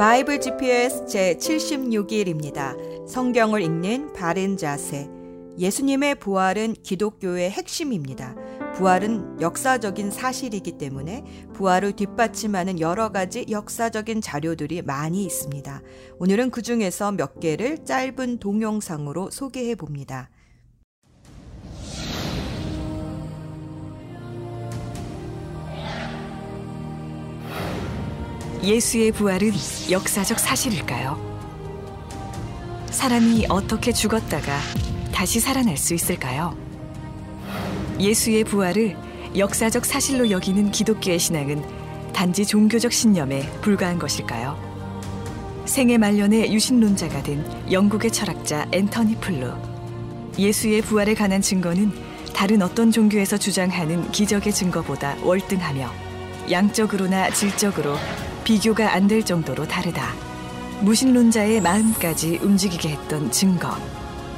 바이블 GPS 제 76일입니다. 성경을 읽는 바른 자세. 예수님의 부활은 기독교의 핵심입니다. 부활은 역사적인 사실이기 때문에 부활을 뒷받침하는 여러 가지 역사적인 자료들이 많이 있습니다. 오늘은 그 중에서 몇 개를 짧은 동영상으로 소개해 봅니다. 예수의 부활은 역사적 사실일까요? 사람이 어떻게 죽었다가 다시 살아날 수 있을까요? 예수의 부활을 역사적 사실로 여기는 기독교의 신앙은 단지 종교적 신념에 불과한 것일까요? 생애 말년의 유신론자가 된 영국의 철학자 앤터니 플루. 예수의 부활에 관한 증거는 다른 어떤 종교에서 주장하는 기적의 증거보다 월등하며 양적으로나 질적으로 비교가 안 될 정도로 다르다. 무신론자의 마음까지 움직이게 했던 증거.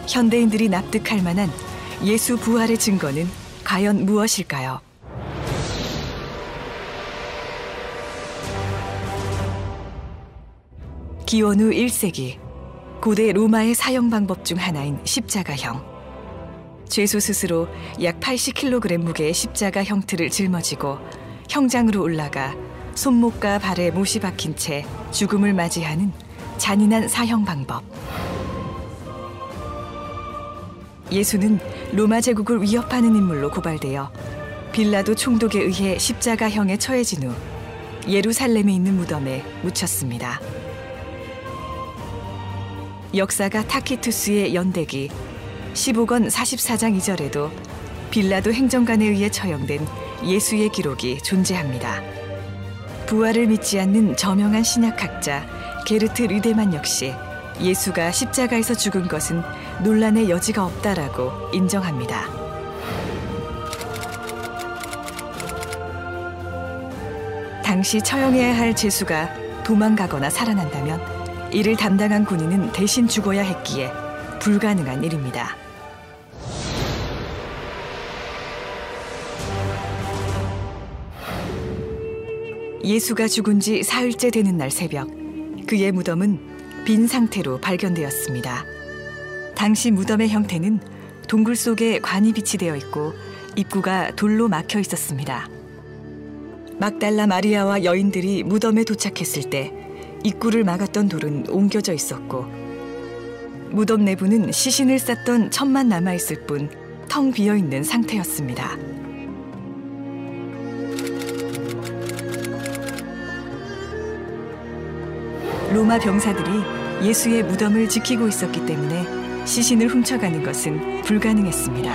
현대인들이 납득할 만한 예수 부활의 증거는 과연 무엇일까요? 기원 후 1세기 고대 로마의 사형 방법 중 하나인 십자가형. 죄수 스스로 약 80kg 무게의 십자가 형틀을 짊어지고 형장으로 올라가 손목과 발에 못이 박힌 채 죽음을 맞이하는 잔인한 사형 방법. 예수는 로마 제국을 위협하는 인물로 고발되어 빌라도 총독에 의해 십자가형에 처해진 후 예루살렘에 있는 무덤에 묻혔습니다. 역사가 타키투스의 연대기 15권 44장 2절에도 빌라도 행정관에 의해 처형된 예수의 기록이 존재합니다. 부활을 믿지 않는 저명한 신약학자 게르트 르데만 역시 예수가 십자가에서 죽은 것은 논란의 여지가 없다라고 인정합니다. 당시 처형해야 할 제수가 도망가거나 살아난다면 이를 담당한 군인은 대신 죽어야 했기에 불가능한 일입니다. 예수가 죽은 지 사흘째 되는 날 새벽, 그의 무덤은 빈 상태로 발견되었습니다. 당시 무덤의 형태는 동굴 속에 관이 비치되어 있고 입구가 돌로 막혀 있었습니다. 막달라 마리아와 여인들이 무덤에 도착했을 때 입구를 막았던 돌은 옮겨져 있었고 무덤 내부는 시신을 쌌던 천만 남아 있을 뿐 텅 비어 있는 상태였습니다. 로마 병사들이 예수의 무덤을 지키고 있었기 때문에 시신을 훔쳐가는 것은 불가능했습니다.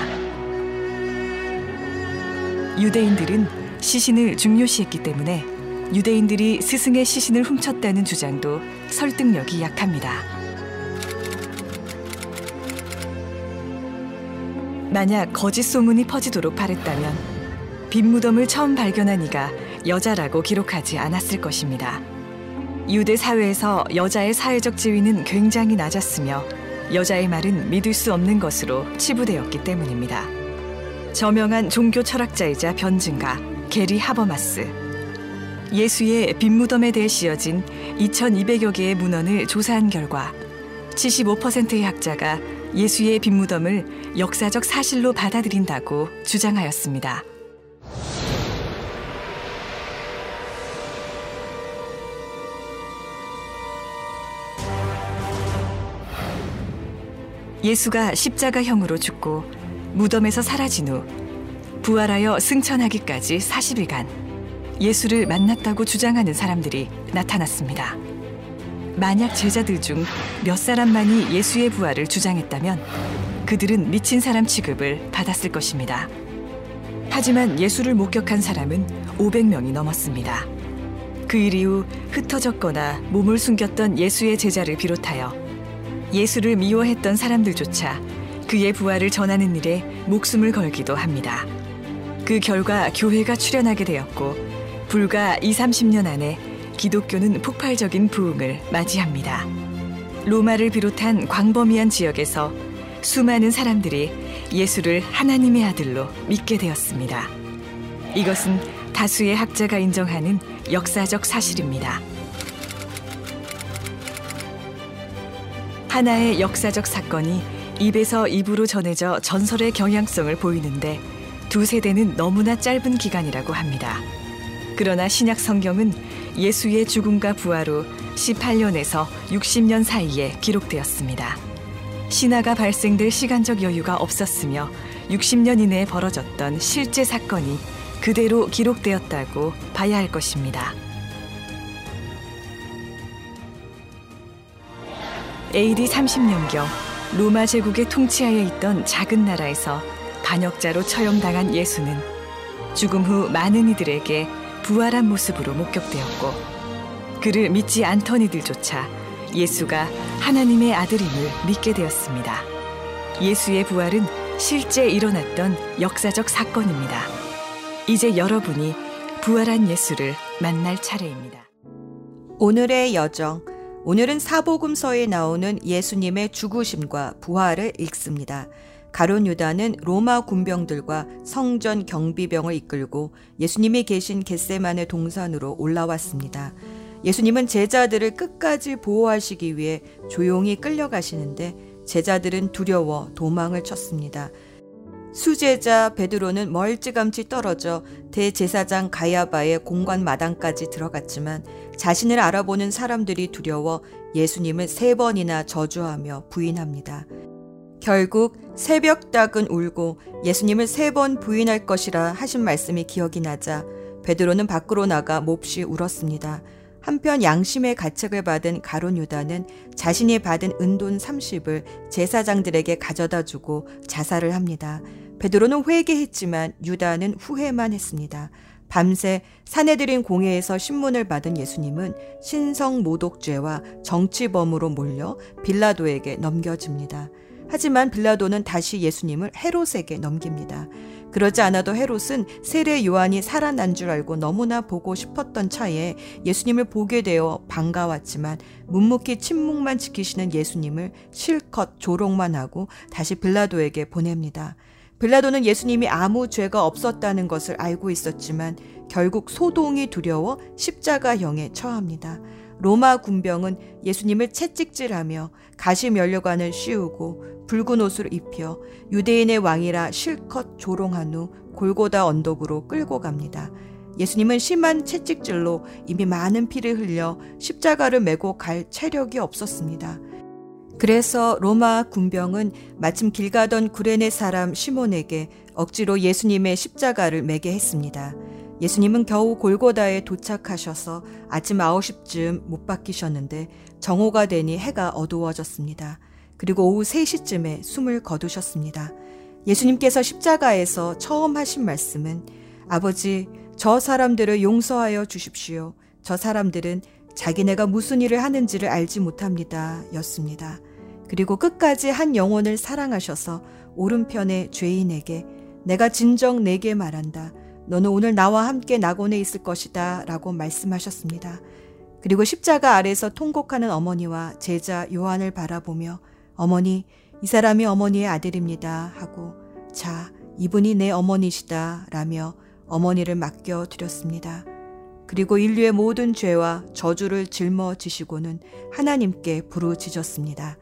유대인들은 시신을 중요시했기 때문에 유대인들이 스승의 시신을 훔쳤다는 주장도 설득력이 약합니다. 만약 거짓 소문이 퍼지도록 바랬다면 빈 무덤을 처음 발견한 이가 여자라고 기록하지 않았을 것입니다. 유대 사회에서 여자의 사회적 지위는 굉장히 낮았으며 여자의 말은 믿을 수 없는 것으로 치부되었기 때문입니다. 저명한 종교 철학자이자 변증가 게리 하버마스 예수의 빈무덤에 대해 씌어진 2200여 개의 문헌을 조사한 결과 75%의 학자가 예수의 빈무덤을 역사적 사실로 받아들인다고 주장하였습니다. 예수가 십자가형으로 죽고 무덤에서 사라진 후 부활하여 승천하기까지 40일간 예수를 만났다고 주장하는 사람들이 나타났습니다. 만약 제자들 중 몇 사람만이 예수의 부활을 주장했다면 그들은 미친 사람 취급을 받았을 것입니다. 하지만 예수를 목격한 사람은 500명이 넘었습니다. 그 일 이후 흩어졌거나 몸을 숨겼던 예수의 제자를 비롯하여 예수를 미워했던 사람들조차 그의 부활을 전하는 일에 목숨을 걸기도 합니다. 그 결과 교회가 출현하게 되었고 불과 2, 30년 안에 기독교는 폭발적인 부흥을 맞이합니다. 로마를 비롯한 광범위한 지역에서 수많은 사람들이 예수를 하나님의 아들로 믿게 되었습니다. 이것은 다수의 학자가 인정하는 역사적 사실입니다. 하나의 역사적 사건이 입에서 입으로 전해져 전설의 경향성을 보이는데 두 세대는 너무나 짧은 기간이라고 합니다. 그러나 신약 성경은 예수의 죽음과 부활 후 18년에서 60년 사이에 기록되었습니다. 신화가 발생될 시간적 여유가 없었으며 60년 이내에 벌어졌던 실제 사건이 그대로 기록되었다고 봐야 할 것입니다. AD 30년경 로마 제국의 통치하에 있던 작은 나라에서 반역자로 처형당한 예수는 죽음 후 많은 이들에게 부활한 모습으로 목격되었고 그를 믿지 않던 이들조차 예수가 하나님의 아들임을 믿게 되었습니다. 예수의 부활은 실제 일어났던 역사적 사건입니다. 이제 여러분이 부활한 예수를 만날 차례입니다. 오늘의 여정. 오늘은 사복음서에 나오는 예수님의 죽으심과 부활을 읽습니다. 가론 유다는 로마 군병들과 성전 경비병을 이끌고 예수님이 계신 겟세만의 동산으로 올라왔습니다. 예수님은 제자들을 끝까지 보호하시기 위해 조용히 끌려가시는데 제자들은 두려워 도망을 쳤습니다. 수제자 베드로는 멀찌감치 떨어져 대제사장 가야바의 공관 마당까지 들어갔지만 자신을 알아보는 사람들이 두려워 예수님을 세 번이나 저주하며 부인합니다. 결국 새벽 닭은 울고 예수님을 세 번 부인할 것이라 하신 말씀이 기억이 나자 베드로는 밖으로 나가 몹시 울었습니다. 한편 양심의 가책을 받은 가론 유다는 자신이 받은 은돈 30을 제사장들에게 가져다 주고 자살을 합니다. 베드로는 회개했지만 유다는 후회만 했습니다. 밤새 사내들인 공회에서 신문을 받은 예수님은 신성 모독죄와 정치범으로 몰려 빌라도에게 넘겨집니다. 하지만 빌라도는 다시 예수님을 헤롯에게 넘깁니다. 그러지 않아도 헤롯은 세례 요한이 살아난 줄 알고 너무나 보고 싶었던 차에 예수님을 보게 되어 반가웠지만 묵묵히 침묵만 지키시는 예수님을 실컷 조롱만 하고 다시 빌라도에게 보냅니다. 빌라도는 예수님이 아무 죄가 없었다는 것을 알고 있었지만 결국 소동이 두려워 십자가형에 처합니다. 로마 군병은 예수님을 채찍질하며 가시 면류관을 씌우고 붉은 옷을 입혀 유대인의 왕이라 실컷 조롱한 후 골고다 언덕으로 끌고 갑니다. 예수님은 심한 채찍질로 이미 많은 피를 흘려 십자가를 메고 갈 체력이 없었습니다. 그래서 로마 군병은 마침 길 가던 구레네 사람 시몬에게 억지로 예수님의 십자가를 매게 했습니다. 예수님은 겨우 골고다에 도착하셔서 아침 9시쯤 못 박히셨는데 정오가 되니 해가 어두워졌습니다. 그리고 오후 3시쯤에 숨을 거두셨습니다. 예수님께서 십자가에서 처음 하신 말씀은 아버지, 저 사람들을 용서하여 주십시오. 저 사람들은 자기네가 무슨 일을 하는지를 알지 못합니다. 였습니다. 그리고 끝까지 한 영혼을 사랑하셔서 오른편의 죄인에게 내가 진정 내게 말한다. 너는 오늘 나와 함께 낙원에 있을 것이다. 라고 말씀하셨습니다. 그리고 십자가 아래서 통곡하는 어머니와 제자 요한을 바라보며 어머니, 이 사람이 어머니의 아들입니다. 하고 자, 이분이 내 어머니시다. 라며 어머니를 맡겨 드렸습니다. 그리고 인류의 모든 죄와 저주를 짊어지시고는 하나님께 부르짖었습니다.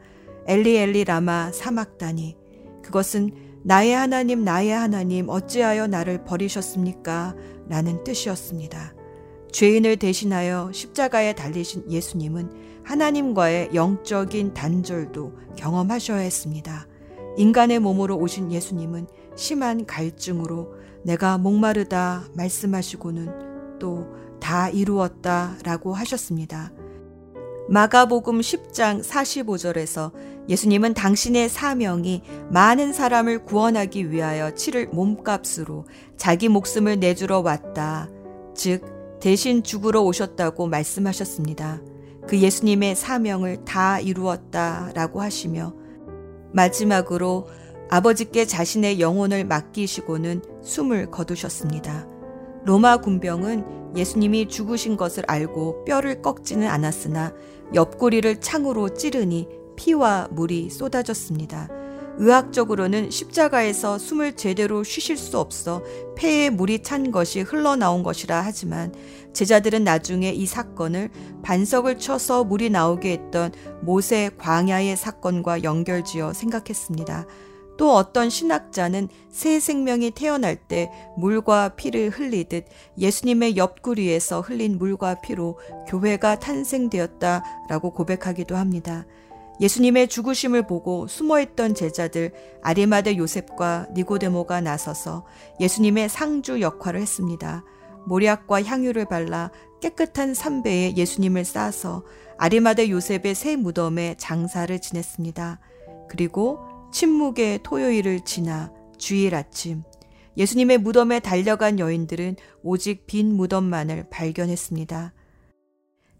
엘리 엘리 라마 사막다니 그것은 나의 하나님 나의 하나님 어찌하여 나를 버리셨습니까? 라는 뜻이었습니다. 죄인을 대신하여 십자가에 달리신 예수님은 하나님과의 영적인 단절도 경험하셔야 했습니다. 인간의 몸으로 오신 예수님은 심한 갈증으로 내가 목마르다 말씀하시고는 또 다 이루었다 라고 하셨습니다. 마가복음 10장 45절에서 예수님은 당신의 사명이 많은 사람을 구원하기 위하여 치를 몸값으로 자기 목숨을 내주러 왔다. 즉, 대신 죽으러 오셨다고 말씀하셨습니다. 그 예수님의 사명을 다 이루었다 라고 하시며 마지막으로 아버지께 자신의 영혼을 맡기시고는 숨을 거두셨습니다. 로마 군병은 예수님이 죽으신 것을 알고 뼈를 꺾지는 않았으나 옆구리를 창으로 찌르니 피와 물이 쏟아졌습니다. 의학적으로는 십자가에서 숨을 제대로 쉬실 수 없어 폐에 물이 찬 것이 흘러나온 것이라 하지만 제자들은 나중에 이 사건을 반석을 쳐서 물이 나오게 했던 모세 광야의 사건과 연결지어 생각했습니다. 또 어떤 신학자는 새 생명이 태어날 때 물과 피를 흘리듯 예수님의 옆구리에서 흘린 물과 피로 교회가 탄생되었다라고 고백하기도 합니다. 예수님의 죽으심을 보고 숨어있던 제자들 아리마대 요셉과 니고데모가 나서서 예수님의 상주 역할을 했습니다. 모략과 향유를 발라 깨끗한 삼배에 예수님을 싸서 아리마대 요셉의 새 무덤에 장사를 지냈습니다. 그리고 침묵의 토요일을 지나 주일 아침 예수님의 무덤에 달려간 여인들은 오직 빈 무덤만을 발견했습니다.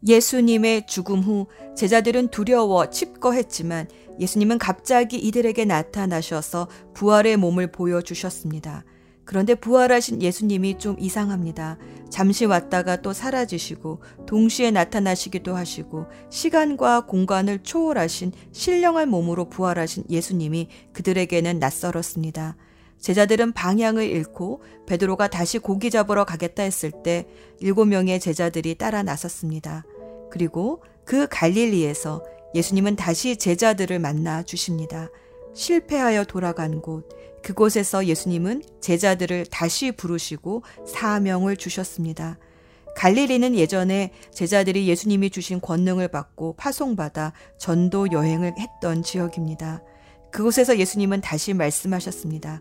예수님의 죽음 후 제자들은 두려워 칩거했지만 예수님은 갑자기 이들에게 나타나셔서 부활의 몸을 보여주셨습니다. 그런데 부활하신 예수님이 좀 이상합니다. 잠시 왔다가 또 사라지시고 동시에 나타나시기도 하시고 시간과 공간을 초월하신 신령한 몸으로 부활하신 예수님이 그들에게는 낯설었습니다. 제자들은 방향을 잃고 베드로가 다시 고기 잡으러 가겠다 했을 때 일곱 명의 제자들이 따라 나섰습니다. 그리고 그 갈릴리에서 예수님은 다시 제자들을 만나 주십니다. 실패하여 돌아간 곳, 그곳에서 예수님은 제자들을 다시 부르시고 사명을 주셨습니다. 갈릴리는 예전에 제자들이 예수님이 주신 권능을 받고 파송받아 전도 여행을 했던 지역입니다. 그곳에서 예수님은 다시 말씀하셨습니다.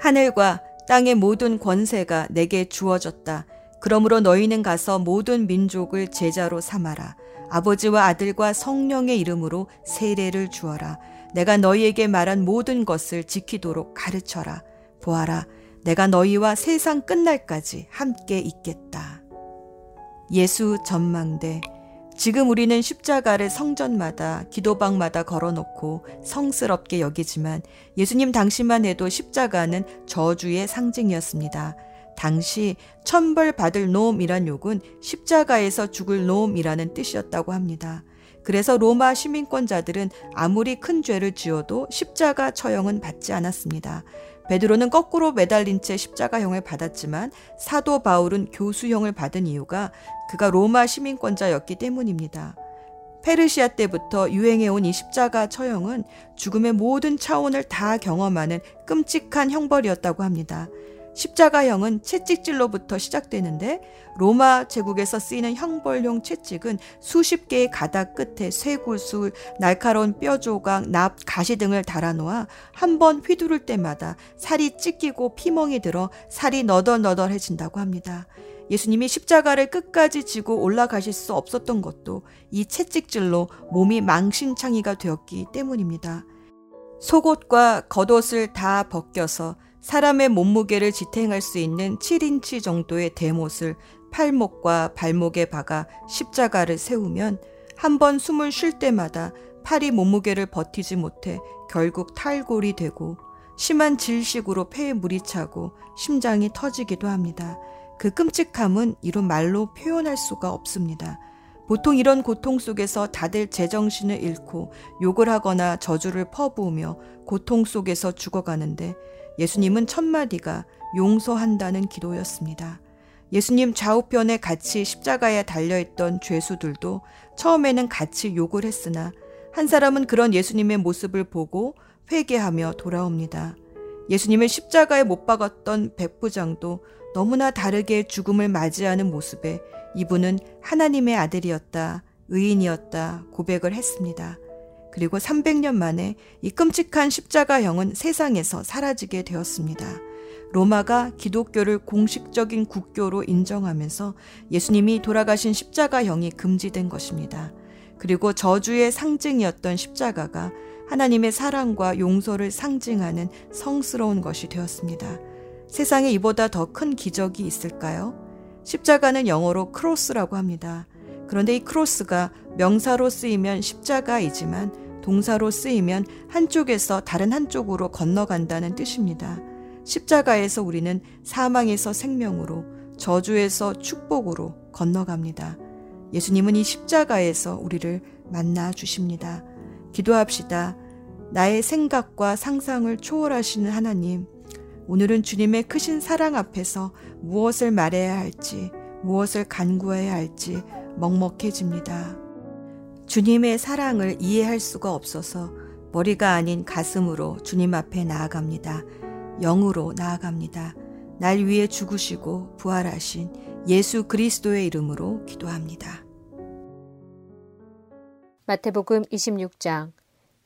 하늘과 땅의 모든 권세가 내게 주어졌다. 그러므로 너희는 가서 모든 민족을 제자로 삼아라. 아버지와 아들과 성령의 이름으로 세례를 주어라. 내가 너희에게 말한 모든 것을 지키도록 가르쳐라. 보아라. 내가 너희와 세상 끝날까지 함께 있겠다. 예수 전망대. 지금 우리는 십자가를 성전마다 기도방마다 걸어놓고 성스럽게 여기지만 예수님 당시만 해도 십자가는 저주의 상징이었습니다. 당시 천벌 받을 놈이란 욕은 십자가에서 죽을 놈이라는 뜻이었다고 합니다. 그래서 로마 시민권자들은 아무리 큰 죄를 지어도 십자가 처형은 받지 않았습니다. 베드로는 거꾸로 매달린 채 십자가형을 받았지만 사도 바울은 교수형을 받은 이유가 그가 로마 시민권자였기 때문입니다. 페르시아 때부터 유행해온 이 십자가 처형은 죽음의 모든 차원을 다 경험하는 끔찍한 형벌이었다고 합니다. 십자가형은 채찍질로부터 시작되는데 로마 제국에서 쓰이는 형벌용 채찍은 수십 개의 가닥 끝에 쇠구슬, 날카로운 뼈 조각, 납, 가시 등을 달아놓아 한 번 휘두를 때마다 살이 찢기고 피멍이 들어 살이 너덜너덜해진다고 합니다. 예수님이 십자가를 끝까지 지고 올라가실 수 없었던 것도 이 채찍질로 몸이 망신창이가 되었기 때문입니다. 속옷과 겉옷을 다 벗겨서 사람의 몸무게를 지탱할 수 있는 7인치 정도의 대못을 팔목과 발목에 박아 십자가를 세우면 한 번 숨을 쉴 때마다 팔이 몸무게를 버티지 못해 결국 탈골이 되고 심한 질식으로 폐에 물이 차고 심장이 터지기도 합니다. 그 끔찍함은 이루 말로 표현할 수가 없습니다. 보통 이런 고통 속에서 다들 제정신을 잃고 욕을 하거나 저주를 퍼부으며 고통 속에서 죽어가는데 예수님은 첫 마디가 용서한다는 기도였습니다. 예수님 좌우편에 같이 십자가에 달려있던 죄수들도 처음에는 같이 욕을 했으나 한 사람은 그런 예수님의 모습을 보고 회개하며 돌아옵니다. 예수님을 십자가에 못 박았던 백부장도 너무나 다르게 죽음을 맞이하는 모습에 이분은 하나님의 아들이었다, 의인이었다 고백을 했습니다. 그리고 300년 만에 이 끔찍한 십자가형은 세상에서 사라지게 되었습니다. 로마가 기독교를 공식적인 국교로 인정하면서 예수님이 돌아가신 십자가형이 금지된 것입니다. 그리고 저주의 상징이었던 십자가가 하나님의 사랑과 용서를 상징하는 성스러운 것이 되었습니다. 세상에 이보다 더 큰 기적이 있을까요? 십자가는 영어로 크로스라고 합니다. 그런데 이 크로스가 명사로 쓰이면 십자가이지만 동사로 쓰이면 한쪽에서 다른 한쪽으로 건너간다는 뜻입니다. 십자가에서 우리는 사망에서 생명으로, 저주에서 축복으로 건너갑니다. 예수님은 이 십자가에서 우리를 만나 주십니다. 기도합시다. 나의 생각과 상상을 초월하시는 하나님, 오늘은 주님의 크신 사랑 앞에서 무엇을 말해야 할지, 무엇을 간구해야 할지 먹먹해집니다. 주님의 사랑을 이해할 수가 없어서 머리가 아닌 가슴으로 주님 앞에 나아갑니다. 영으로 나아갑니다. 날 위해 죽으시고 부활하신 예수 그리스도의 이름으로 기도합니다. 마태복음 26장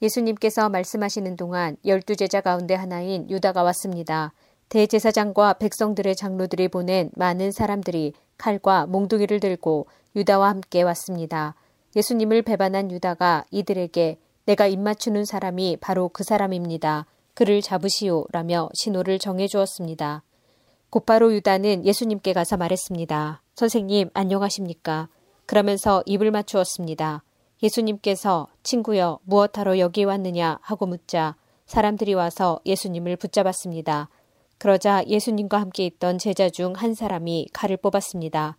예수님께서 말씀하시는 동안 열두 제자 가운데 하나인 유다가 왔습니다. 대제사장과 백성들의 장로들이 보낸 많은 사람들이 칼과 몽둥이를 들고 유다와 함께 왔습니다. 예수님을 배반한 유다가 이들에게 내가 입맞추는 사람이 바로 그 사람입니다. 그를 잡으시오 라며 신호를 정해 주었습니다. 곧바로 유다는 예수님께 가서 말했습니다. 선생님, 안녕하십니까? 그러면서 입을 맞추었습니다. 예수님께서 친구여, 무엇하러 여기 왔느냐 하고 묻자 사람들이 와서 예수님을 붙잡았습니다. 그러자 예수님과 함께 있던 제자 중 한 사람이 칼을 뽑았습니다.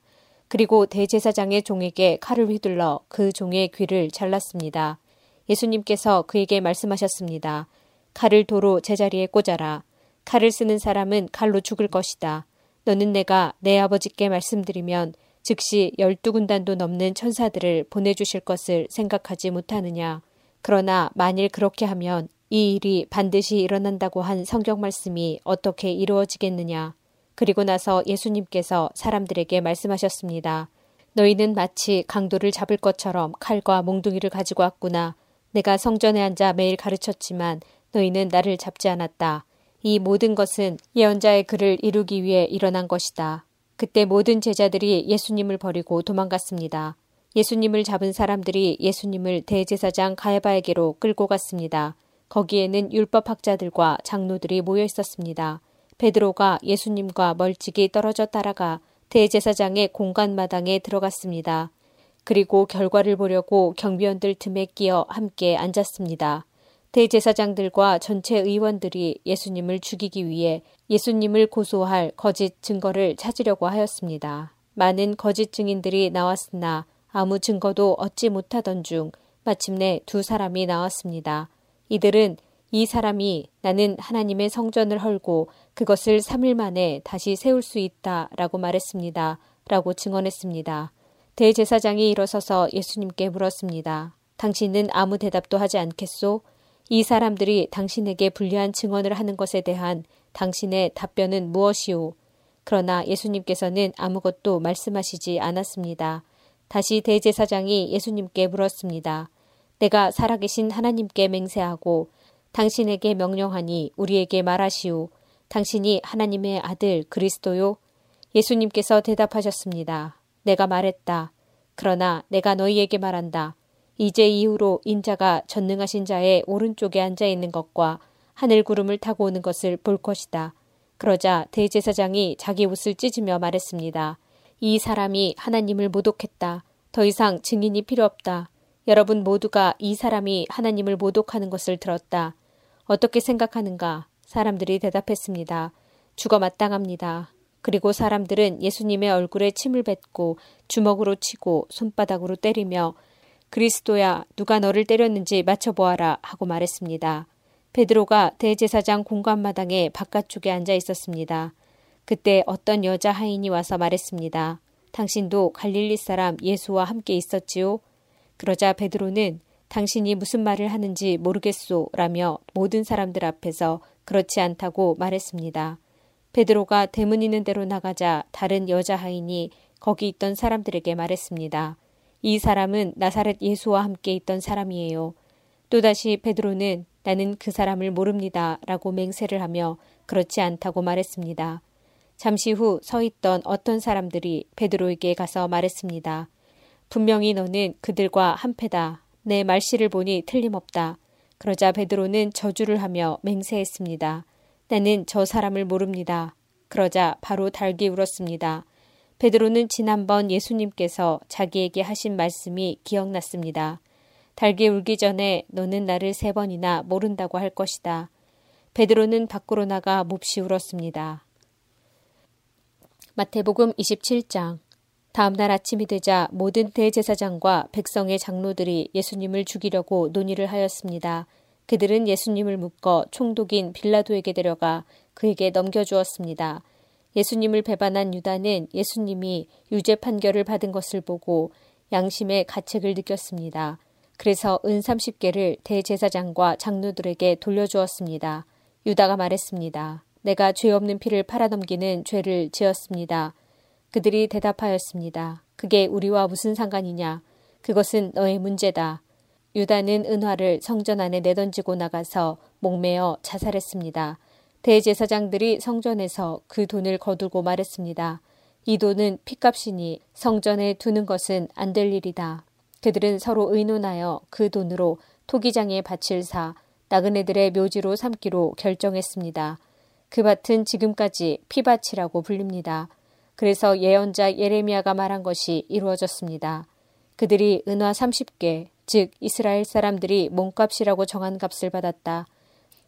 그리고 대제사장의 종에게 칼을 휘둘러 그 종의 귀를 잘랐습니다. 예수님께서 그에게 말씀하셨습니다. 칼을 도로 제자리에 꽂아라. 칼을 쓰는 사람은 칼로 죽을 것이다. 너는 내가 내 아버지께 말씀드리면 즉시 열두 군단도 넘는 천사들을 보내주실 것을 생각하지 못하느냐. 그러나 만일 그렇게 하면 이 일이 반드시 일어난다고 한 성경 말씀이 어떻게 이루어지겠느냐. 그리고 나서 예수님께서 사람들에게 말씀하셨습니다. 너희는 마치 강도를 잡을 것처럼 칼과 몽둥이를 가지고 왔구나. 내가 성전에 앉아 매일 가르쳤지만 너희는 나를 잡지 않았다. 이 모든 것은 예언자의 글을 이루기 위해 일어난 것이다. 그때 모든 제자들이 예수님을 버리고 도망갔습니다. 예수님을 잡은 사람들이 예수님을 대제사장 가야바에게로 끌고 갔습니다. 거기에는 율법학자들과 장로들이 모여 있었습니다. 베드로가 예수님과 멀찍이 떨어져 따라가 대제사장의 공간마당에 들어갔습니다. 그리고 결과를 보려고 경비원들 틈에 끼어 함께 앉았습니다. 대제사장들과 전체 의원들이 예수님을 죽이기 위해 예수님을 고소할 거짓 증거를 찾으려고 하였습니다. 많은 거짓 증인들이 나왔으나 아무 증거도 얻지 못하던 중 마침내 두 사람이 나왔습니다. 이들은 이 사람이 나는 하나님의 성전을 헐고 그것을 3일 만에 다시 세울 수 있다 라고 말했습니다. 라고 증언했습니다. 대제사장이 일어서서 예수님께 물었습니다. 당신은 아무 대답도 하지 않겠소? 이 사람들이 당신에게 불리한 증언을 하는 것에 대한 당신의 답변은 무엇이오? 그러나 예수님께서는 아무것도 말씀하시지 않았습니다. 다시 대제사장이 예수님께 물었습니다. 내가 살아계신 하나님께 맹세하고 당신에게 명령하니 우리에게 말하시오. 당신이 하나님의 아들 그리스도요? 예수님께서 대답하셨습니다. 내가 말했다. 그러나 내가 너희에게 말한다. 이제 이후로 인자가 전능하신 자의 오른쪽에 앉아 있는 것과 하늘 구름을 타고 오는 것을 볼 것이다. 그러자 대제사장이 자기 옷을 찢으며 말했습니다. 이 사람이 하나님을 모독했다. 더 이상 증인이 필요 없다. 여러분 모두가 이 사람이 하나님을 모독하는 것을 들었다. 어떻게 생각하는가? 사람들이 대답했습니다. 죽어 마땅합니다. 그리고 사람들은 예수님의 얼굴에 침을 뱉고 주먹으로 치고 손바닥으로 때리며 그리스도야 누가 너를 때렸는지 맞춰보아라 하고 말했습니다. 베드로가 대제사장 공간마당에 바깥쪽에 앉아 있었습니다. 그때 어떤 여자 하인이 와서 말했습니다. 당신도 갈릴리 사람 예수와 함께 있었지요? 그러자 베드로는 당신이 무슨 말을 하는지 모르겠소 라며 모든 사람들 앞에서 그렇지 않다고 말했습니다. 베드로가 대문 있는 대로 나가자 다른 여자 하인이 거기 있던 사람들에게 말했습니다. 이 사람은 나사렛 예수와 함께 있던 사람이에요. 또다시 베드로는 나는 그 사람을 모릅니다. 라고 맹세를 하며 그렇지 않다고 말했습니다. 잠시 후 서 있던 어떤 사람들이 베드로에게 가서 말했습니다. 분명히 너는 그들과 한패다. 내 말씨를 보니 틀림없다. 그러자 베드로는 저주를 하며 맹세했습니다. 나는 저 사람을 모릅니다. 그러자 바로 달기 울었습니다. 베드로는 지난번 예수님께서 자기에게 하신 말씀이 기억났습니다. 달기 울기 전에 너는 나를 세 번이나 모른다고 할 것이다. 베드로는 밖으로 나가 몹시 울었습니다. 마태복음 27장 다음 날 아침이 되자 모든 대제사장과 백성의 장로들이 예수님을 죽이려고 논의를 하였습니다. 그들은 예수님을 묶어 총독인 빌라도에게 데려가 그에게 넘겨주었습니다. 예수님을 배반한 유다는 예수님이 유죄 판결을 받은 것을 보고 양심의 가책을 느꼈습니다. 그래서 은 30개를 대제사장과 장로들에게 돌려주었습니다. 유다가 말했습니다. 내가 죄 없는 피를 팔아넘기는 죄를 지었습니다. 그들이 대답하였습니다. 그게 우리와 무슨 상관이냐? 그것은 너의 문제다. 유다는 은화를 성전 안에 내던지고 나가서 목매어 자살했습니다. 대제사장들이 성전에서 그 돈을 거두고 말했습니다. 이 돈은 피값이니 성전에 두는 것은 안 될 일이다. 그들은 서로 의논하여 그 돈으로 토기장에 밭을 사 나그네들의 묘지로 삼기로 결정했습니다. 그 밭은 지금까지 피밭이라고 불립니다. 그래서 예언자 예레미야가 말한 것이 이루어졌습니다. 그들이 은화 30개, 즉 이스라엘 사람들이 몸값이라고 정한 값을 받았다.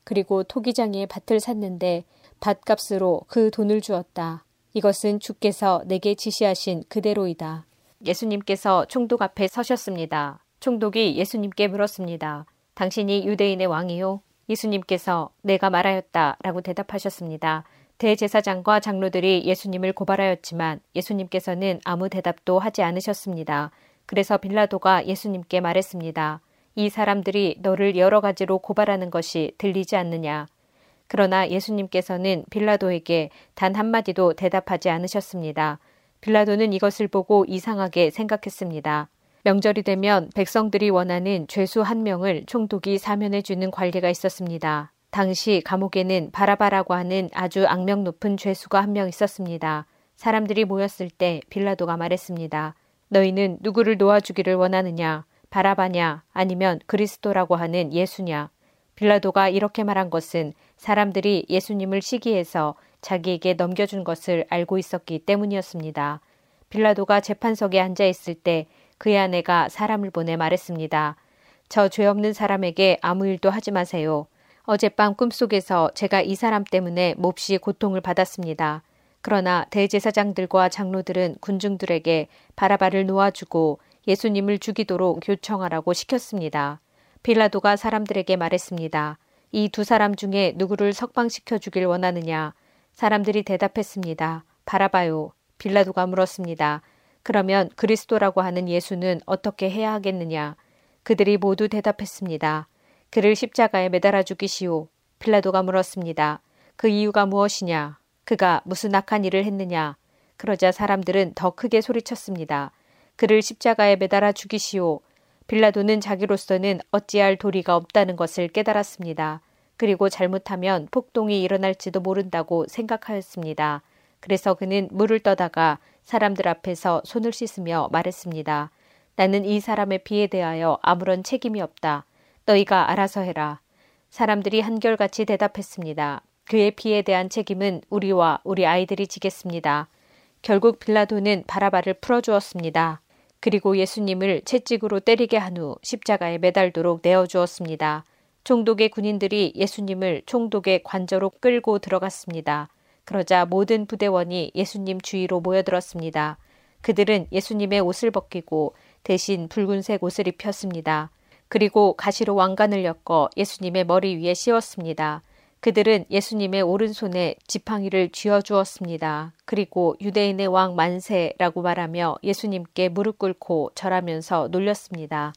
그리고 토기장에 밭을 샀는데 밭값으로 그 돈을 주었다. 이것은 주께서 내게 지시하신 그대로이다. 예수님께서 총독 앞에 서셨습니다. 총독이 예수님께 물었습니다. 당신이 유대인의 왕이요? 예수님께서 내가 말하였다 라고 대답하셨습니다. 대제사장과 장로들이 예수님을 고발하였지만 예수님께서는 아무 대답도 하지 않으셨습니다. 그래서 빌라도가 예수님께 말했습니다. 이 사람들이 너를 여러 가지로 고발하는 것이 들리지 않느냐. 그러나 예수님께서는 빌라도에게 단 한마디도 대답하지 않으셨습니다. 빌라도는 이것을 보고 이상하게 생각했습니다. 명절이 되면 백성들이 원하는 죄수 한 명을 총독이 사면해 주는 관리가 있었습니다. 당시 감옥에는 바라바라고 하는 아주 악명 높은 죄수가 한 명 있었습니다. 사람들이 모였을 때 빌라도가 말했습니다. 너희는 누구를 놓아주기를 원하느냐? 바라바냐 아니면 그리스도라고 하는 예수냐. 빌라도가 이렇게 말한 것은 사람들이 예수님을 시기해서 자기에게 넘겨준 것을 알고 있었기 때문이었습니다. 빌라도가 재판석에 앉아 있을 때 그의 아내가 사람을 보내 말했습니다. 저 죄 없는 사람에게 아무 일도 하지 마세요. 어젯밤 꿈속에서 제가 이 사람 때문에 몹시 고통을 받았습니다. 그러나 대제사장들과 장로들은 군중들에게 바라바를 놓아주고 예수님을 죽이도록 요청하라고 시켰습니다. 빌라도가 사람들에게 말했습니다. 이 두 사람 중에 누구를 석방시켜 주길 원하느냐? 사람들이 대답했습니다. 바라바요. 빌라도가 물었습니다. 그러면 그리스도라고 하는 예수는 어떻게 해야 하겠느냐? 그들이 모두 대답했습니다. 그를 십자가에 매달아 죽이시오. 빌라도가 물었습니다. 그 이유가 무엇이냐? 그가 무슨 악한 일을 했느냐? 그러자 사람들은 더 크게 소리쳤습니다. 그를 십자가에 매달아 죽이시오. 빌라도는 자기로서는 어찌할 도리가 없다는 것을 깨달았습니다. 그리고 잘못하면 폭동이 일어날지도 모른다고 생각하였습니다. 그래서 그는 물을 떠다가 사람들 앞에서 손을 씻으며 말했습니다. 나는 이 사람의 피에 대하여 아무런 책임이 없다. 너희가 알아서 해라. 사람들이 한결같이 대답했습니다. 그의 피에 대한 책임은 우리와 우리 아이들이 지겠습니다. 결국 빌라도는 바라바를 풀어주었습니다. 그리고 예수님을 채찍으로 때리게 한 후 십자가에 매달도록 내어주었습니다. 총독의 군인들이 예수님을 총독의 관저로 끌고 들어갔습니다. 그러자 모든 부대원이 예수님 주위로 모여들었습니다. 그들은 예수님의 옷을 벗기고 대신 붉은색 옷을 입혔습니다. 그리고 가시로 왕관을 엮어 예수님의 머리 위에 씌웠습니다. 그들은 예수님의 오른손에 지팡이를 쥐어 주었습니다. 그리고 유대인의 왕 만세라고 말하며 예수님께 무릎 꿇고 절하면서 놀렸습니다.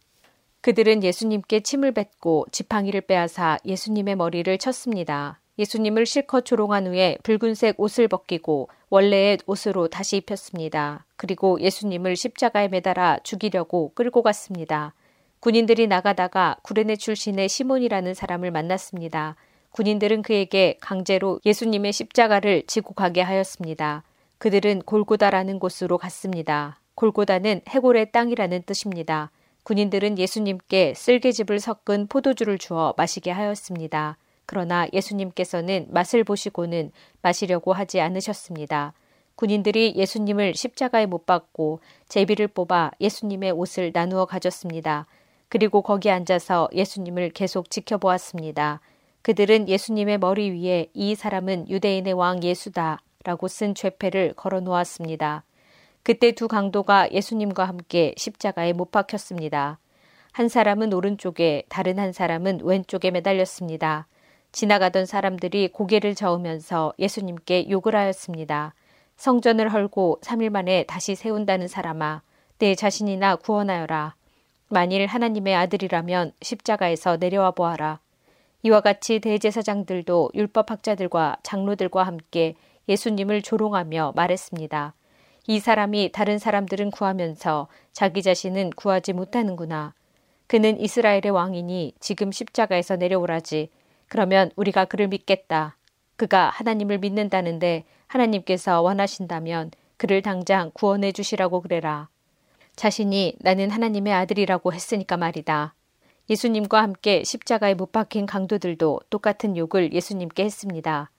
그들은 예수님께 침을 뱉고 지팡이를 빼앗아 예수님의 머리를 쳤습니다. 예수님을 실컷 조롱한 후에 붉은색 옷을 벗기고 원래의 옷으로 다시 입혔습니다. 그리고 예수님을 십자가에 매달아 죽이려고 끌고 갔습니다. 군인들이 나가다가 구레네 출신의 시몬이라는 사람을 만났습니다. 군인들은 그에게 강제로 예수님의 십자가를 지고 가게 하였습니다. 그들은 골고다라는 곳으로 갔습니다. 골고다는 해골의 땅이라는 뜻입니다. 군인들은 예수님께 쓸개즙을 섞은 포도주를 주어 마시게 하였습니다. 그러나 예수님께서는 맛을 보시고는 마시려고 하지 않으셨습니다. 군인들이 예수님을 십자가에 못 박고 제비를 뽑아 예수님의 옷을 나누어 가졌습니다. 그리고 거기 앉아서 예수님을 계속 지켜보았습니다. 그들은 예수님의 머리 위에 이 사람은 유대인의 왕 예수다 라고 쓴 죄패를 걸어 놓았습니다. 그때 두 강도가 예수님과 함께 십자가에 못 박혔습니다. 한 사람은 오른쪽에 다른 한 사람은 왼쪽에 매달렸습니다. 지나가던 사람들이 고개를 저으면서 예수님께 욕을 하였습니다. 성전을 헐고 3일 만에 다시 세운다는 사람아, 내 자신이나 구원하여라. 만일 하나님의 아들이라면 십자가에서 내려와 보아라. 이와 같이 대제사장들도 율법학자들과 장로들과 함께 예수님을 조롱하며 말했습니다. 이 사람이 다른 사람들은 구하면서 자기 자신은 구하지 못하는구나. 그는 이스라엘의 왕이니 지금 십자가에서 내려오라지. 그러면 우리가 그를 믿겠다. 그가 하나님을 믿는다는데 하나님께서 원하신다면 그를 당장 구원해 주시라고 그래라. 자신이 나는 하나님의 아들이라고 했으니까 말이다. 예수님과 함께 십자가에 못 박힌 강도들도 똑같은 욕을 예수님께 했습니다.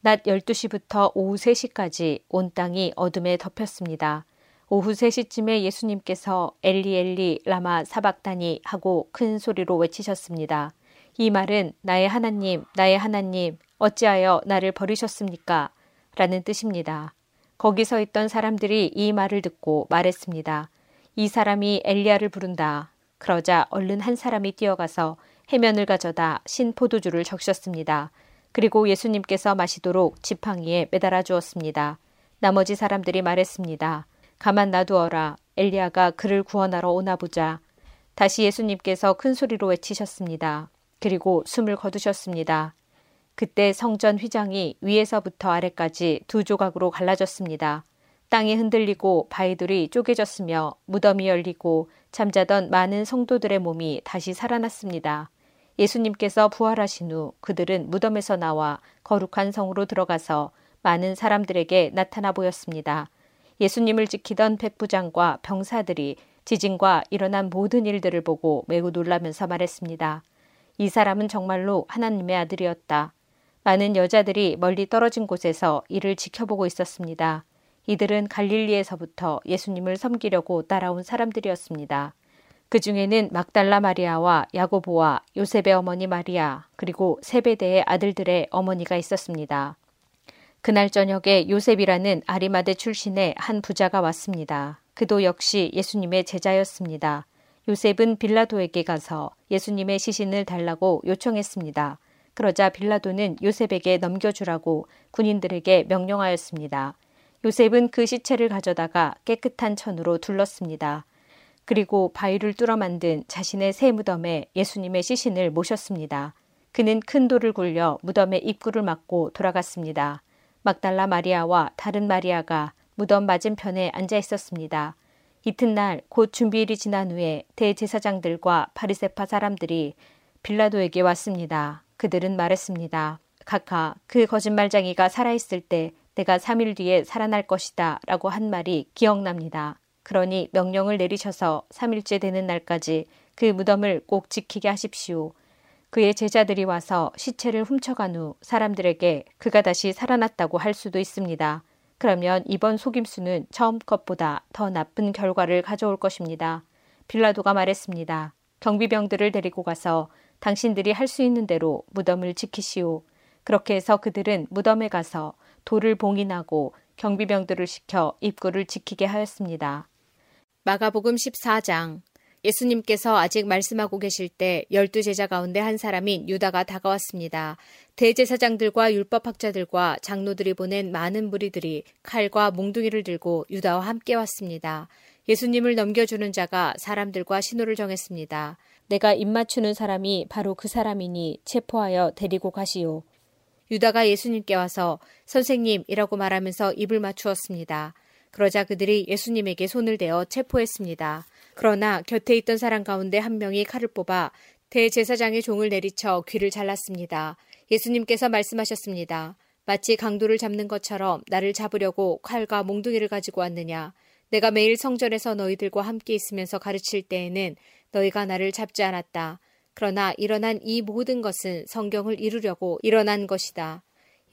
낮 12시부터 오후 3시까지 온 땅이 어둠에 덮였습니다. 오후 3시쯤에 예수님께서 엘리 엘리 라마 사박다니 하고 큰 소리로 외치셨습니다. 이 말은 나의 하나님, 나의 하나님, 어찌하여 나를 버리셨습니까? 라는 뜻입니다. 거기 서 있던 사람들이 이 말을 듣고 말했습니다. 이 사람이 엘리야를 부른다. 그러자 얼른 한 사람이 뛰어가서 해면을 가져다 신 포도주를 적셨습니다. 그리고 예수님께서 마시도록 지팡이에 매달아 주었습니다. 나머지 사람들이 말했습니다. 가만 놔두어라. 엘리야가 그를 구원하러 오나 보자. 다시 예수님께서 큰 소리로 외치셨습니다. 그리고 숨을 거두셨습니다. 그때 성전 휘장이 위에서부터 아래까지 두 조각으로 갈라졌습니다. 땅이 흔들리고 바위들이 쪼개졌으며 무덤이 열리고 잠자던 많은 성도들의 몸이 다시 살아났습니다. 예수님께서 부활하신 후 그들은 무덤에서 나와 거룩한 성으로 들어가서 많은 사람들에게 나타나 보였습니다. 예수님을 지키던 백부장과 병사들이 지진과 일어난 모든 일들을 보고 매우 놀라면서 말했습니다. 이 사람은 정말로 하나님의 아들이었다. 많은 여자들이 멀리 떨어진 곳에서 이를 지켜보고 있었습니다. 이들은 갈릴리에서부터 예수님을 섬기려고 따라온 사람들이었습니다. 그 중에는 막달라 마리아와 야고보와 요셉의 어머니 마리아, 그리고 세베대의 아들들의 어머니가 있었습니다. 그날 저녁에 요셉이라는 아리마대 출신의 한 부자가 왔습니다. 그도 역시 예수님의 제자였습니다. 요셉은 빌라도에게 가서 예수님의 시신을 달라고 요청했습니다. 그러자 빌라도는 요셉에게 넘겨주라고 군인들에게 명령하였습니다. 요셉은 그 시체를 가져다가 깨끗한 천으로 둘렀습니다. 그리고 바위를 뚫어 만든 자신의 새 무덤에 예수님의 시신을 모셨습니다. 그는 큰 돌을 굴려 무덤의 입구를 막고 돌아갔습니다. 막달라 마리아와 다른 마리아가 무덤 맞은편에 앉아 있었습니다. 이튿날 곧 준비일이 지난 후에 대제사장들과 바리세파 사람들이 빌라도에게 왔습니다. 그들은 말했습니다. 각하, 그 거짓말쟁이가 살아있을 때 내가 3일 뒤에 살아날 것이다 라고 한 말이 기억납니다. 그러니 명령을 내리셔서 3일째 되는 날까지 그 무덤을 꼭 지키게 하십시오. 그의 제자들이 와서 시체를 훔쳐간 후 사람들에게 그가 다시 살아났다고 할 수도 있습니다. 그러면 이번 속임수는 처음 것보다 더 나쁜 결과를 가져올 것입니다. 빌라도가 말했습니다. 경비병들을 데리고 가서 당신들이 할 수 있는 대로 무덤을 지키시오. 그렇게 해서 그들은 무덤에 가서 돌을 봉인하고 경비병들을 시켜 입구를 지키게 하였습니다. 마가복음 14장 예수님께서 아직 말씀하고 계실 때 열두 제자 가운데 한 사람인 유다가 다가왔습니다. 대제사장들과 율법학자들과 장로들이 보낸 많은 무리들이 칼과 몽둥이를 들고 유다와 함께 왔습니다. 예수님을 넘겨주는 자가 사람들과 신호를 정했습니다. 내가 입맞추는 사람이 바로 그 사람이니 체포하여 데리고 가시오. 유다가 예수님께 와서 선생님이라고 말하면서 입을 맞추었습니다. 그러자 그들이 예수님에게 손을 대어 체포했습니다. 그러나 곁에 있던 사람 가운데 한 명이 칼을 뽑아 대제사장의 종을 내리쳐 귀를 잘랐습니다. 예수님께서 말씀하셨습니다. 마치 강도를 잡는 것처럼 나를 잡으려고 칼과 몽둥이를 가지고 왔느냐. 내가 매일 성전에서 너희들과 함께 있으면서 가르칠 때에는 너희가 나를 잡지 않았다. 그러나 일어난 이 모든 것은 성경을 이루려고 일어난 것이다.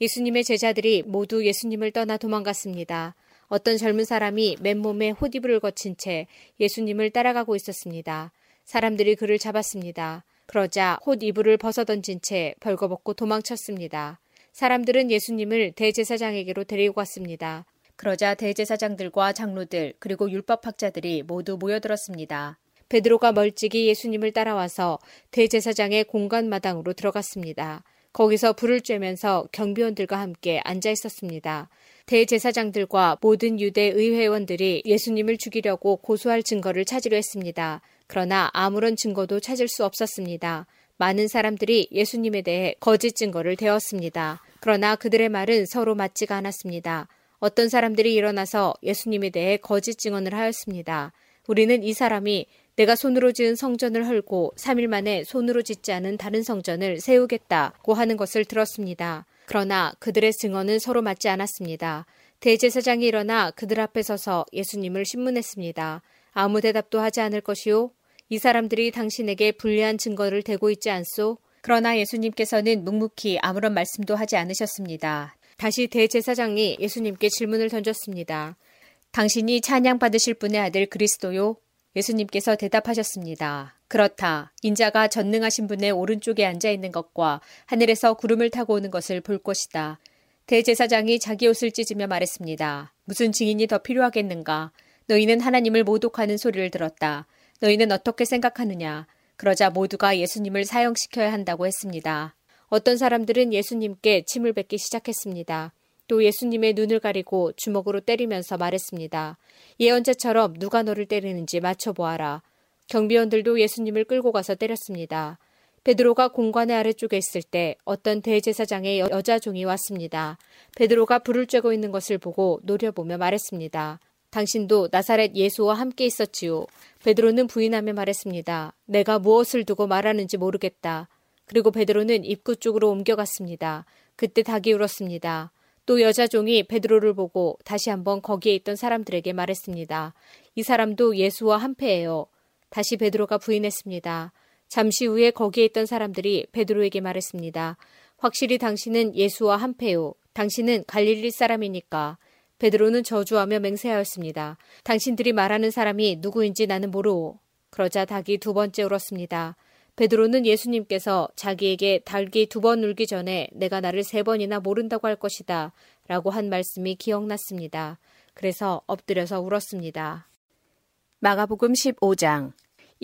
예수님의 제자들이 모두 예수님을 떠나 도망갔습니다. 어떤 젊은 사람이 맨몸에 호디브를 거친 채 예수님을 따라가고 있었습니다. 사람들이 그를 잡았습니다. 그러자 헛 이불을 벗어던진 채 벌거벗고 도망쳤습니다. 사람들은 예수님을 대제사장에게로 데리고 갔습니다. 그러자 대제사장들과 장로들 그리고 율법학자들이 모두 모여들었습니다. 베드로가 멀찍이 예수님을 따라와서 대제사장의 공간 마당으로 들어갔습니다. 거기서 불을 쬐면서 경비원들과 함께 앉아 있었습니다. 대제사장들과 모든 유대 의회원들이 예수님을 죽이려고 고소할 증거를 찾으려 했습니다. 그러나 아무런 증거도 찾을 수 없었습니다. 많은 사람들이 예수님에 대해 거짓 증거를 대었습니다. 그러나 그들의 말은 서로 맞지가 않았습니다. 어떤 사람들이 일어나서 예수님에 대해 거짓 증언을 하였습니다. 우리는 이 사람이 내가 손으로 지은 성전을 헐고 3일 만에 손으로 짓지 않은 다른 성전을 세우겠다고 하는 것을 들었습니다. 그러나 그들의 증언은 서로 맞지 않았습니다. 대제사장이 일어나 그들 앞에 서서 예수님을 신문했습니다. 아무 대답도 하지 않을 것이요? 이 사람들이 당신에게 불리한 증거를 대고 있지 않소? 그러나 예수님께서는 묵묵히 아무런 말씀도 하지 않으셨습니다. 다시 대제사장이 예수님께 질문을 던졌습니다. 당신이 찬양 받으실 분의 아들 그리스도요? 예수님께서 대답하셨습니다. 그렇다. 인자가 전능하신 분의 오른쪽에 앉아 있는 것과 하늘에서 구름을 타고 오는 것을 볼 것이다. 대제사장이 자기 옷을 찢으며 말했습니다. 무슨 증인이 더 필요하겠는가? 너희는 하나님을 모독하는 소리를 들었다. 너희는 어떻게 생각하느냐? 그러자 모두가 예수님을 사형시켜야 한다고 했습니다. 어떤 사람들은 예수님께 침을 뱉기 시작했습니다. 또 예수님의 눈을 가리고 주먹으로 때리면서 말했습니다. 예언자처럼 누가 너를 때리는지 맞춰보아라. 경비원들도 예수님을 끌고 가서 때렸습니다. 베드로가 공관의 아래쪽에 있을 때 어떤 대제사장의 여자 종이 왔습니다. 베드로가 불을 쬐고 있는 것을 보고 노려보며 말했습니다. 당신도 나사렛 예수와 함께 있었지요. 베드로는 부인하며 말했습니다. 내가 무엇을 두고 말하는지 모르겠다. 그리고 베드로는 입구 쪽으로 옮겨갔습니다. 그때 닭이 울었습니다. 또 여자 종이 베드로를 보고 다시 한번 거기에 있던 사람들에게 말했습니다. 이 사람도 예수와 한패예요. 다시 베드로가 부인했습니다. 잠시 후에 거기에 있던 사람들이 베드로에게 말했습니다. 확실히 당신은 예수와 한패요. 당신은 갈릴리 사람이니까. 베드로는 저주하며 맹세하였습니다. 당신들이 말하는 사람이 누구인지 나는 모르오. 그러자 닭이 두 번째 울었습니다. 베드로는 예수님께서 자기에게 닭이 두번 울기 전에 내가 나를 세 번이나 모른다고 할 것이다. 라고 한 말씀이 기억났습니다. 그래서 엎드려서 울었습니다. 마가복음 15장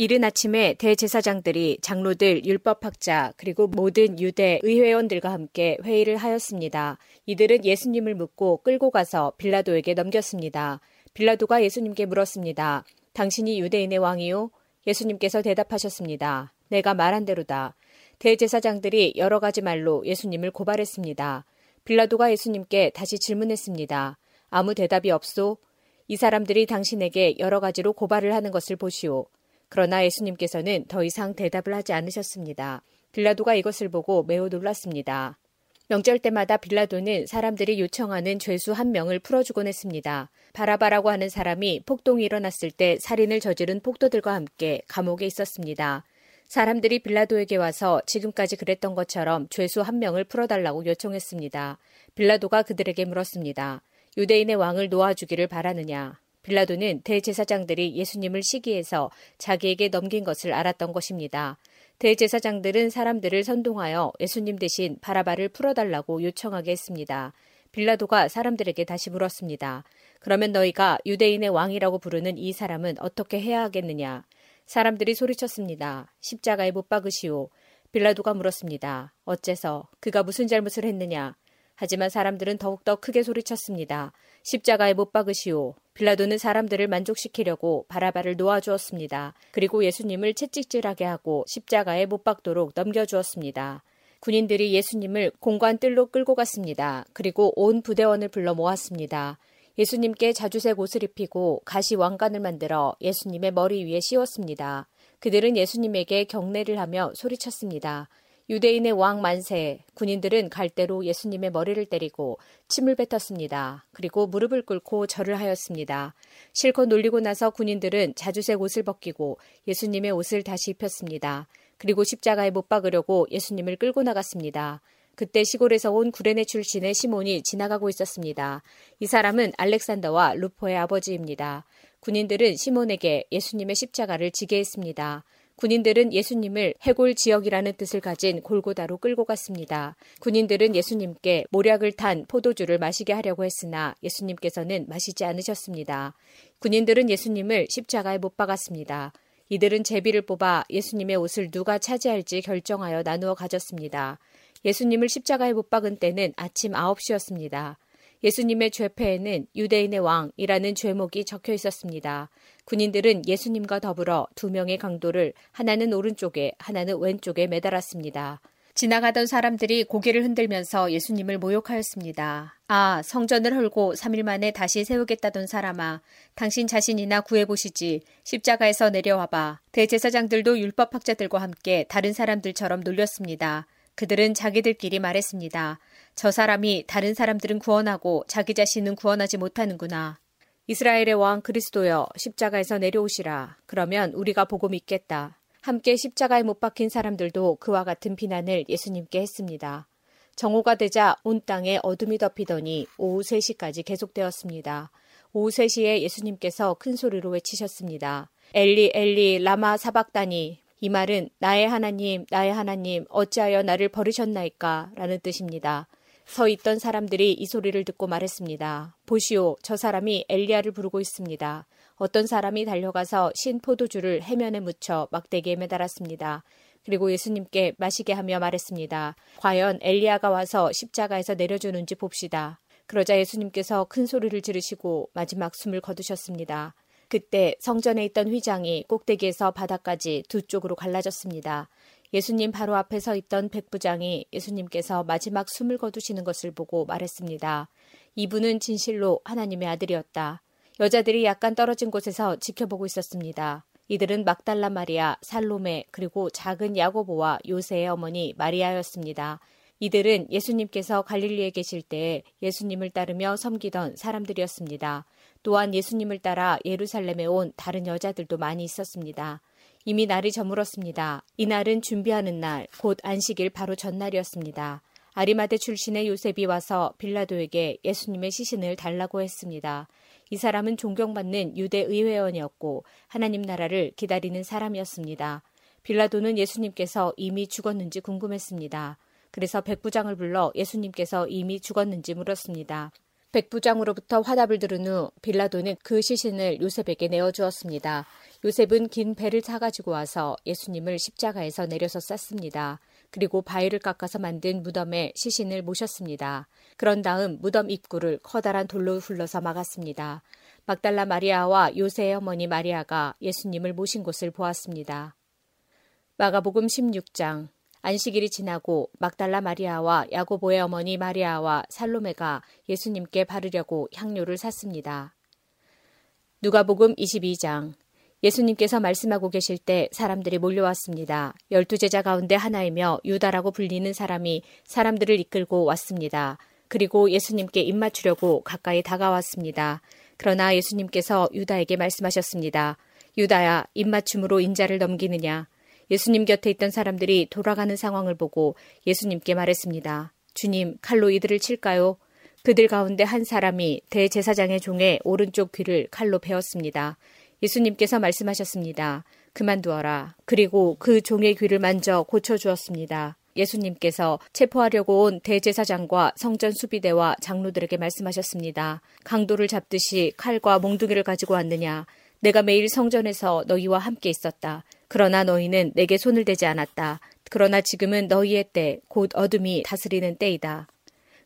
이른 아침에 대제사장들이 장로들, 율법학자, 그리고 모든 유대 의회원들과 함께 회의를 하였습니다. 이들은 예수님을 묻고 끌고 가서 빌라도에게 넘겼습니다. 빌라도가 예수님께 물었습니다. 당신이 유대인의 왕이요? 예수님께서 대답하셨습니다. 내가 말한 대로다. 대제사장들이 여러 가지 말로 예수님을 고발했습니다. 빌라도가 예수님께 다시 질문했습니다. 아무 대답이 없소? 이 사람들이 당신에게 여러 가지로 고발을 하는 것을 보시오. 그러나 예수님께서는 더 이상 대답을 하지 않으셨습니다. 빌라도가 이것을 보고 매우 놀랐습니다. 명절 때마다 빌라도는 사람들이 요청하는 죄수 한 명을 풀어주곤 했습니다. 바라바라고 하는 사람이 폭동이 일어났을 때 살인을 저지른 폭도들과 함께 감옥에 있었습니다. 사람들이 빌라도에게 와서 지금까지 그랬던 것처럼 죄수 한 명을 풀어달라고 요청했습니다. 빌라도가 그들에게 물었습니다. 유대인의 왕을 놓아주기를 바라느냐? 빌라도는 대제사장들이 예수님을 시기해서 자기에게 넘긴 것을 알았던 것입니다. 대제사장들은 사람들을 선동하여 예수님 대신 바라바를 풀어달라고 요청하게 했습니다. 빌라도가 사람들에게 다시 물었습니다. 그러면 너희가 유대인의 왕이라고 부르는 이 사람은 어떻게 해야 하겠느냐? 사람들이 소리쳤습니다. 십자가에 못 박으시오. 빌라도가 물었습니다. 어째서 그가 무슨 잘못을 했느냐? 하지만 사람들은 더욱더 크게 소리쳤습니다. 십자가에 못 박으시오. 빌라도는 사람들을 만족시키려고 바라바를 놓아주었습니다. 그리고 예수님을 채찍질하게 하고 십자가에 못 박도록 넘겨주었습니다. 군인들이 예수님을 공관 뜰로 끌고 갔습니다. 그리고 온 부대원을 불러 모았습니다. 예수님께 자주색 옷을 입히고 가시 왕관을 만들어 예수님의 머리 위에 씌웠습니다. 그들은 예수님에게 경례를 하며 소리쳤습니다. 유대인의 왕 만세, 군인들은 갈대로 예수님의 머리를 때리고 침을 뱉었습니다. 그리고 무릎을 꿇고 절을 하였습니다. 실컷 놀리고 나서 군인들은 자주색 옷을 벗기고 예수님의 옷을 다시 입혔습니다. 그리고 십자가에 못 박으려고 예수님을 끌고 나갔습니다. 그때 시골에서 온 구레네 출신의 시몬이 지나가고 있었습니다. 이 사람은 알렉산더와 루포의 아버지입니다. 군인들은 시몬에게 예수님의 십자가를 지게 했습니다. 군인들은 예수님을 해골 지역이라는 뜻을 가진 골고다로 끌고 갔습니다. 군인들은 예수님께 모략을 탄 포도주를 마시게 하려고 했으나 예수님께서는 마시지 않으셨습니다. 군인들은 예수님을 십자가에 못 박았습니다. 이들은 제비를 뽑아 예수님의 옷을 누가 차지할지 결정하여 나누어 가졌습니다. 예수님을 십자가에 못 박은 때는 아침 9시였습니다. 예수님의 죄패에는 유대인의 왕이라는 죄목이 적혀 있었습니다. 군인들은 예수님과 더불어 두 명의 강도를 하나는 오른쪽에 하나는 왼쪽에 매달았습니다. 지나가던 사람들이 고개를 흔들면서 예수님을 모욕하였습니다. 아, 성전을 헐고 3일 만에 다시 세우겠다던 사람아, 당신 자신이나 구해보시지. 십자가에서 내려와봐. 대제사장들도 율법학자들과 함께 다른 사람들처럼 놀렸습니다. 그들은 자기들끼리 말했습니다. 저 사람이 다른 사람들은 구원하고 자기 자신은 구원하지 못하는구나. 이스라엘의 왕 그리스도여 십자가에서 내려오시라. 그러면 우리가 보고 믿겠다. 함께 십자가에 못 박힌 사람들도 그와 같은 비난을 예수님께 했습니다. 정오가 되자 온 땅에 어둠이 덮이더니 오후 3시까지 계속되었습니다. 오후 3시에 예수님께서 큰 소리로 외치셨습니다. 엘리 엘리 라마 사박다니 이 말은 나의 하나님 나의 하나님 어찌하여 나를 버리셨나이까 라는 뜻입니다. 서 있던 사람들이 이 소리를 듣고 말했습니다. 보시오 저 사람이 엘리야를 부르고 있습니다. 어떤 사람이 달려가서 신 포도주를 해면에 묻혀 막대기에 매달았습니다. 그리고 예수님께 마시게 하며 말했습니다. 과연 엘리야가 와서 십자가에서 내려주는지 봅시다. 그러자 예수님께서 큰 소리를 지르시고 마지막 숨을 거두셨습니다. 그때 성전에 있던 휘장이 꼭대기에서 바닥까지 두 쪽으로 갈라졌습니다. 예수님 바로 앞에 서 있던 백부장이 예수님께서 마지막 숨을 거두시는 것을 보고 말했습니다. 이분은 진실로 하나님의 아들이었다. 여자들이 약간 떨어진 곳에서 지켜보고 있었습니다. 이들은 막달라 마리아, 살로메, 그리고 작은 야고보와 요새의 어머니 마리아였습니다. 이들은 예수님께서 갈릴리에 계실 때 예수님을 따르며 섬기던 사람들이었습니다. 또한 예수님을 따라 예루살렘에 온 다른 여자들도 많이 있었습니다. 이미 날이 저물었습니다. 이 날은 준비하는 날, 곧 안식일 바로 전날이었습니다. 아리마대 출신의 요셉이 와서 빌라도에게 예수님의 시신을 달라고 했습니다. 이 사람은 존경받는 유대 의회원이었고 하나님 나라를 기다리는 사람이었습니다. 빌라도는 예수님께서 이미 죽었는지 궁금했습니다. 그래서 백부장을 불러 예수님께서 이미 죽었는지 물었습니다. 백 부장으로부터 화답을 들은 후 빌라도는 그 시신을 요셉에게 내어주었습니다. 요셉은 긴 배를 사가지고 와서 예수님을 십자가에서 내려서 쌌습니다. 그리고 바위를 깎아서 만든 무덤에 시신을 모셨습니다. 그런 다음 무덤 입구를 커다란 돌로 훌러서 막았습니다. 막달라 마리아와 요새의 어머니 마리아가 예수님을 모신 곳을 보았습니다. 마가복음 16장 안식일이 지나고 막달라 마리아와 야고보의 어머니 마리아와 살로메가 예수님께 바르려고 향료를 샀습니다. 누가복음 22장 예수님께서 말씀하고 계실 때 사람들이 몰려왔습니다. 열두 제자 가운데 하나이며 유다라고 불리는 사람이 사람들을 이끌고 왔습니다. 그리고 예수님께 입맞추려고 가까이 다가왔습니다. 그러나 예수님께서 유다에게 말씀하셨습니다. 유다야, 입맞춤으로 인자를 넘기느냐? 예수님 곁에 있던 사람들이 돌아가는 상황을 보고 예수님께 말했습니다. 주님, 칼로 이들을 칠까요? 그들 가운데 한 사람이 대제사장의 종의 오른쪽 귀를 칼로 베었습니다. 예수님께서 말씀하셨습니다. 그만두어라. 그리고 그 종의 귀를 만져 고쳐주었습니다. 예수님께서 체포하려고 온 대제사장과 성전 수비대와 장로들에게 말씀하셨습니다. 강도를 잡듯이 칼과 몽둥이를 가지고 왔느냐? 내가 매일 성전에서 너희와 함께 있었다. 그러나 너희는 내게 손을 대지 않았다. 그러나 지금은 너희의 때, 곧 어둠이 다스리는 때이다.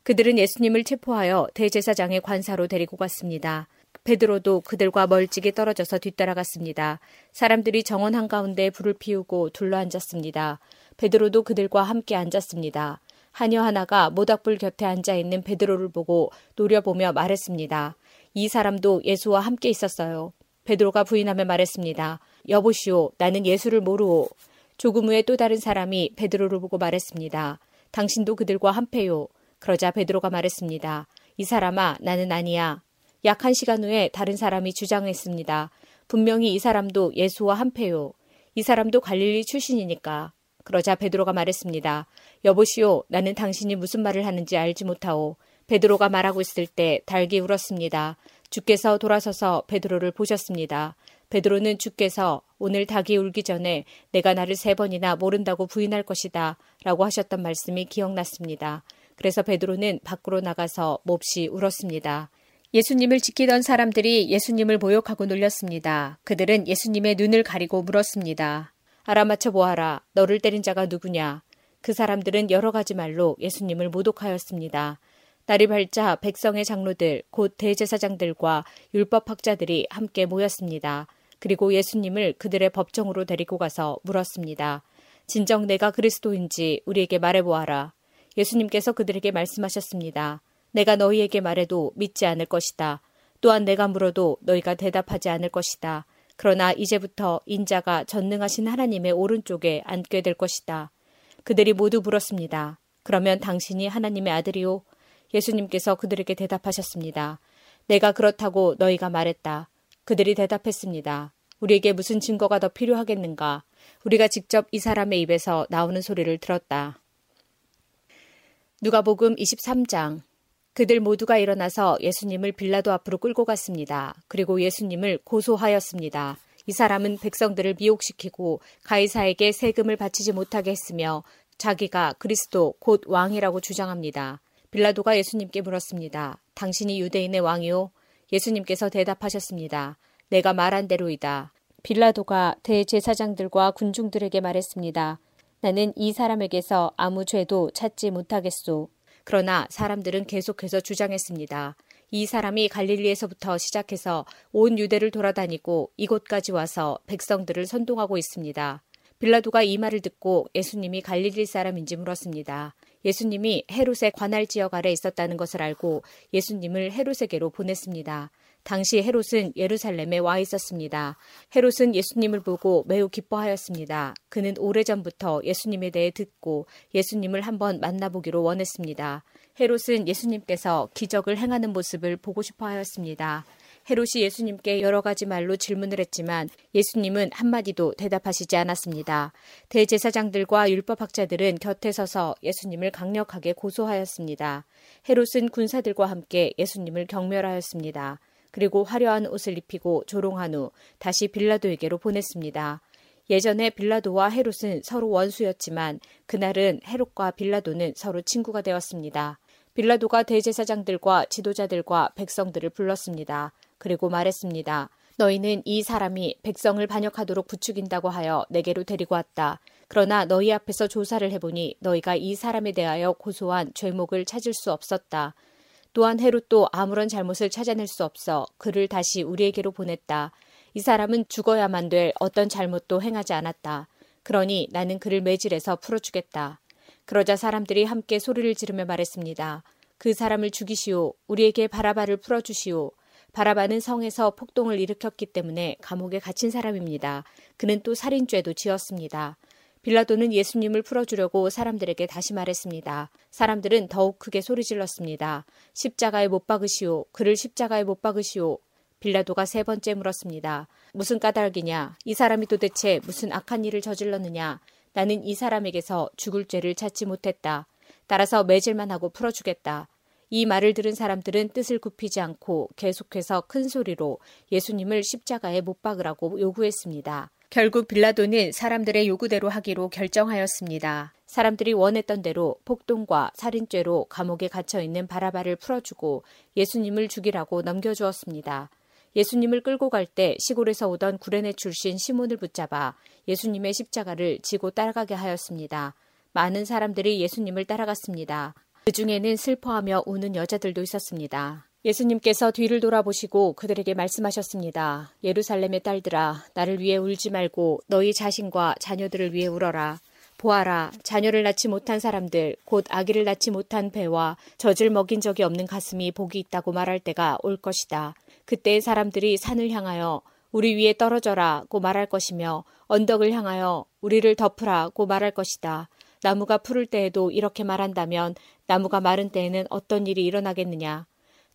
그들은 예수님을 체포하여 대제사장의 관사로 데리고 갔습니다. 베드로도 그들과 멀찍이 떨어져서 뒤따라갔습니다. 사람들이 정원 한가운데 불을 피우고 둘러앉았습니다. 베드로도 그들과 함께 앉았습니다. 하녀 하나가 모닥불 곁에 앉아 있는 베드로를 보고 노려보며 말했습니다. 이 사람도 예수와 함께 있었어요. 베드로가 부인하며 말했습니다. 여보시오, 나는 예수를 모르오. 조금 후에 또 다른 사람이 베드로를 보고 말했습니다. 당신도 그들과 한패요. 그러자 베드로가 말했습니다. 이 사람아, 나는 아니야. 약 한 시간 후에 다른 사람이 주장했습니다. 분명히 이 사람도 예수와 한패요. 이 사람도 갈릴리 출신이니까. 그러자 베드로가 말했습니다. 여보시오, 나는 당신이 무슨 말을 하는지 알지 못하오. 베드로가 말하고 있을 때 달기 울었습니다. 주께서 돌아서서 베드로를 보셨습니다. 베드로는 주께서 오늘 닭이 울기 전에 내가 나를 세 번이나 모른다고 부인할 것이다 라고 하셨던 말씀이 기억났습니다. 그래서 베드로는 밖으로 나가서 몹시 울었습니다. 예수님을 지키던 사람들이 예수님을 모욕하고 놀렸습니다. 그들은 예수님의 눈을 가리고 물었습니다. 알아맞혀 보아라. 너를 때린 자가 누구냐? 그 사람들은 여러 가지 말로 예수님을 모독하였습니다. 날이 밝자 백성의 장로들, 곧 대제사장들과 율법학자들이 함께 모였습니다. 그리고 예수님을 그들의 법정으로 데리고 가서 물었습니다. 진정 내가 그리스도인지 우리에게 말해보아라. 예수님께서 그들에게 말씀하셨습니다. 내가 너희에게 말해도 믿지 않을 것이다. 또한 내가 물어도 너희가 대답하지 않을 것이다. 그러나 이제부터 인자가 전능하신 하나님의 오른쪽에 앉게 될 것이다. 그들이 모두 물었습니다. 그러면 당신이 하나님의 아들이요? 예수님께서 그들에게 대답하셨습니다. 내가 그렇다고 너희가 말했다. 그들이 대답했습니다. 우리에게 무슨 증거가 더 필요하겠는가? 우리가 직접 이 사람의 입에서 나오는 소리를 들었다. 누가복음 23장 그들 모두가 일어나서 예수님을 빌라도 앞으로 끌고 갔습니다. 그리고 예수님을 고소하였습니다. 이 사람은 백성들을 미혹시키고 가이사에게 세금을 바치지 못하게 했으며 자기가 그리스도 곧 왕이라고 주장합니다. 빌라도가 예수님께 물었습니다. 당신이 유대인의 왕이요? 예수님께서 대답하셨습니다. 내가 말한 대로이다. 빌라도가 대제사장들과 군중들에게 말했습니다. 나는 이 사람에게서 아무 죄도 찾지 못하겠소. 그러나 사람들은 계속해서 주장했습니다. 이 사람이 갈릴리에서부터 시작해서 온 유대를 돌아다니고 이곳까지 와서 백성들을 선동하고 있습니다. 빌라도가 이 말을 듣고 예수님이 갈릴리 사람인지 물었습니다. 예수님이 헤롯의 관할 지역 아래 있었다는 것을 알고 예수님을 헤롯에게로 보냈습니다. 당시 헤롯은 예루살렘에 와 있었습니다. 헤롯은 예수님을 보고 매우 기뻐하였습니다. 그는 오래전부터 예수님에 대해 듣고 예수님을 한번 만나보기로 원했습니다. 헤롯은 예수님께서 기적을 행하는 모습을 보고 싶어 하였습니다. 헤롯이 예수님께 여러 가지 말로 질문을 했지만 예수님은 한마디도 대답하시지 않았습니다. 대제사장들과 율법학자들은 곁에 서서 예수님을 강력하게 고소하였습니다. 헤롯은 군사들과 함께 예수님을 경멸하였습니다. 그리고 화려한 옷을 입히고 조롱한 후 다시 빌라도에게로 보냈습니다. 예전에 빌라도와 헤롯은 서로 원수였지만 그날은 헤롯과 빌라도는 서로 친구가 되었습니다. 빌라도가 대제사장들과 지도자들과 백성들을 불렀습니다. 그리고 말했습니다. 너희는 이 사람이 백성을 반역하도록 부추긴다고 하여 내게로 데리고 왔다. 그러나 너희 앞에서 조사를 해보니 너희가 이 사람에 대하여 고소한 죄목을 찾을 수 없었다. 또한 헤롯도 아무런 잘못을 찾아낼 수 없어 그를 다시 우리에게로 보냈다. 이 사람은 죽어야만 될 어떤 잘못도 행하지 않았다. 그러니 나는 그를 매질해서 풀어주겠다. 그러자 사람들이 함께 소리를 지르며 말했습니다. 그 사람을 죽이시오. 우리에게 바라바를 풀어주시오. 바라바는 성에서 폭동을 일으켰기 때문에 감옥에 갇힌 사람입니다. 그는 또 살인죄도 지었습니다. 빌라도는 예수님을 풀어주려고 사람들에게 다시 말했습니다. 사람들은 더욱 크게 소리 질렀습니다. 십자가에 못 박으시오. 그를 십자가에 못 박으시오. 빌라도가 세 번째 물었습니다. 무슨 까닭이냐? 이 사람이 도대체 무슨 악한 일을 저질렀느냐? 나는 이 사람에게서 죽을 죄를 찾지 못했다. 따라서 매질만 하고 풀어주겠다. 이 말을 들은 사람들은 뜻을 굽히지 않고 계속해서 큰 소리로 예수님을 십자가에 못 박으라고 요구했습니다. 결국 빌라도는 사람들의 요구대로 하기로 결정하였습니다. 사람들이 원했던 대로 폭동과 살인죄로 감옥에 갇혀 있는 바라바를 풀어주고 예수님을 죽이라고 넘겨주었습니다. 예수님을 끌고 갈 때 시골에서 오던 구레네 출신 시몬을 붙잡아 예수님의 십자가를 지고 따라가게 하였습니다. 많은 사람들이 예수님을 따라갔습니다. 그 중에는 슬퍼하며 우는 여자들도 있었습니다. 예수님께서 뒤를 돌아보시고 그들에게 말씀하셨습니다. 예루살렘의 딸들아, 나를 위해 울지 말고 너희 자신과 자녀들을 위해 울어라. 보아라, 자녀를 낳지 못한 사람들, 곧 아기를 낳지 못한 배와 젖을 먹인 적이 없는 가슴이 복이 있다고 말할 때가 올 것이다. 그때 사람들이 산을 향하여 우리 위에 떨어져라고 말할 것이며 언덕을 향하여 우리를 덮으라고 말할 것이다. 나무가 푸를 때에도 이렇게 말한다면 나무가 마른 때에는 어떤 일이 일어나겠느냐?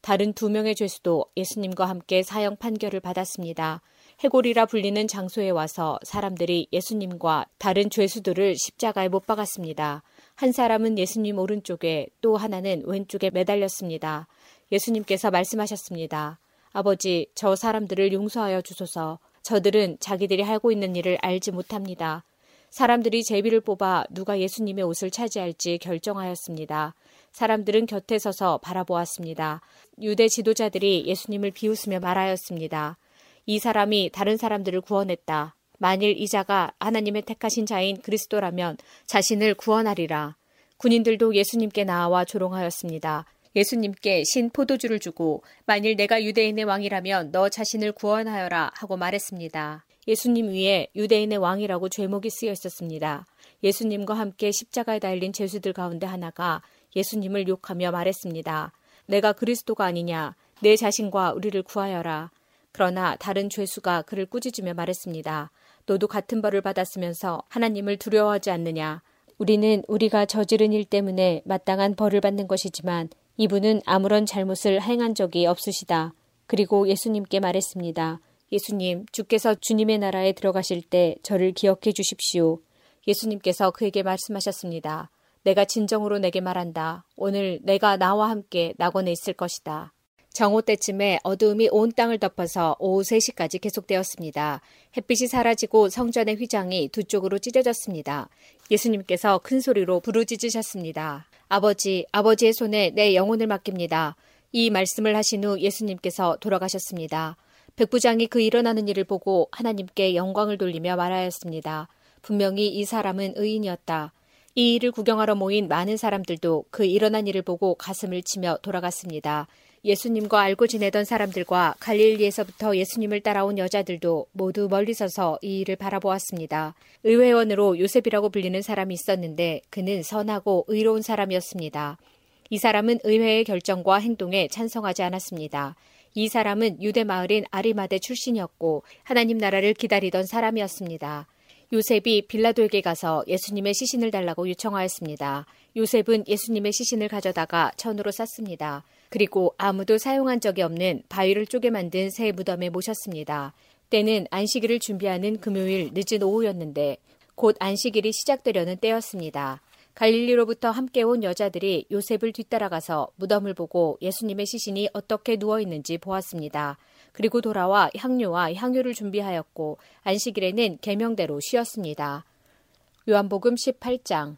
다른 두 명의 죄수도 예수님과 함께 사형 판결을 받았습니다. 해골이라 불리는 장소에 와서 사람들이 예수님과 다른 죄수들을 십자가에 못 박았습니다. 한 사람은 예수님 오른쪽에 또 하나는 왼쪽에 매달렸습니다. 예수님께서 말씀하셨습니다. 아버지, 저 사람들을 용서하여 주소서. 저들은 자기들이 하고 있는 일을 알지 못합니다. 사람들이 제비를 뽑아 누가 예수님의 옷을 차지할지 결정하였습니다. 사람들은 곁에 서서 바라보았습니다. 유대 지도자들이 예수님을 비웃으며 말하였습니다. 이 사람이 다른 사람들을 구원했다. 만일 이자가 하나님의 택하신 자인 그리스도라면 자신을 구원하리라. 군인들도 예수님께 나와 조롱하였습니다. 예수님께 신 포도주를 주고 만일 내가 유대인의 왕이라면 너 자신을 구원하여라 하고 말했습니다. 예수님 위에 유대인의 왕이라고 죄목이 쓰여 있었습니다. 예수님과 함께 십자가에 달린 죄수들 가운데 하나가 예수님을 욕하며 말했습니다. 내가 그리스도가 아니냐? 내 자신과 우리를 구하여라. 그러나 다른 죄수가 그를 꾸짖으며 말했습니다. 너도 같은 벌을 받았으면서 하나님을 두려워하지 않느냐? 우리는 우리가 저지른 일 때문에 마땅한 벌을 받는 것이지만 이분은 아무런 잘못을 행한 적이 없으시다. 그리고 예수님께 말했습니다. 예수님, 주께서 주님의 나라에 들어가실 때 저를 기억해 주십시오. 예수님께서 그에게 말씀하셨습니다. 내가 진정으로 내게 말한다. 오늘 내가 나와 함께 낙원에 있을 것이다. 정오 때쯤에 어두움이 온 땅을 덮어서 오후 3시까지 계속되었습니다. 햇빛이 사라지고 성전의 휘장이 두 쪽으로 찢어졌습니다. 예수님께서 큰 소리로 부르짖으셨습니다. 아버지, 아버지의 손에 내 영혼을 맡깁니다. 이 말씀을 하신 후 예수님께서 돌아가셨습니다. 백 부장이 그 일어나는 일을 보고 하나님께 영광을 돌리며 말하였습니다. 분명히 이 사람은 의인이었다. 이 일을 구경하러 모인 많은 사람들도 그 일어난 일을 보고 가슴을 치며 돌아갔습니다. 예수님과 알고 지내던 사람들과 갈릴리에서부터 예수님을 따라온 여자들도 모두 멀리 서서 이 일을 바라보았습니다. 의회원으로 요셉이라고 불리는 사람이 있었는데 그는 선하고 의로운 사람이었습니다. 이 사람은 의회의 결정과 행동에 찬성하지 않았습니다. 이 사람은 유대 마을인 아리마대 출신이었고 하나님 나라를 기다리던 사람이었습니다. 요셉이 빌라도에게 가서 예수님의 시신을 달라고 요청하였습니다. 요셉은 예수님의 시신을 가져다가 천으로 쌌습니다. 그리고 아무도 사용한 적이 없는 바위를 쪼개 만든 새 무덤에 모셨습니다. 때는 안식일을 준비하는 금요일 늦은 오후였는데 곧 안식일이 시작되려는 때였습니다. 갈릴리로부터 함께 온 여자들이 요셉을 뒤따라가서 무덤을 보고 예수님의 시신이 어떻게 누워 있는지 보았습니다. 그리고 돌아와 향료와 향유를 준비하였고 안식일에는 계명대로 쉬었습니다. 요한복음 18장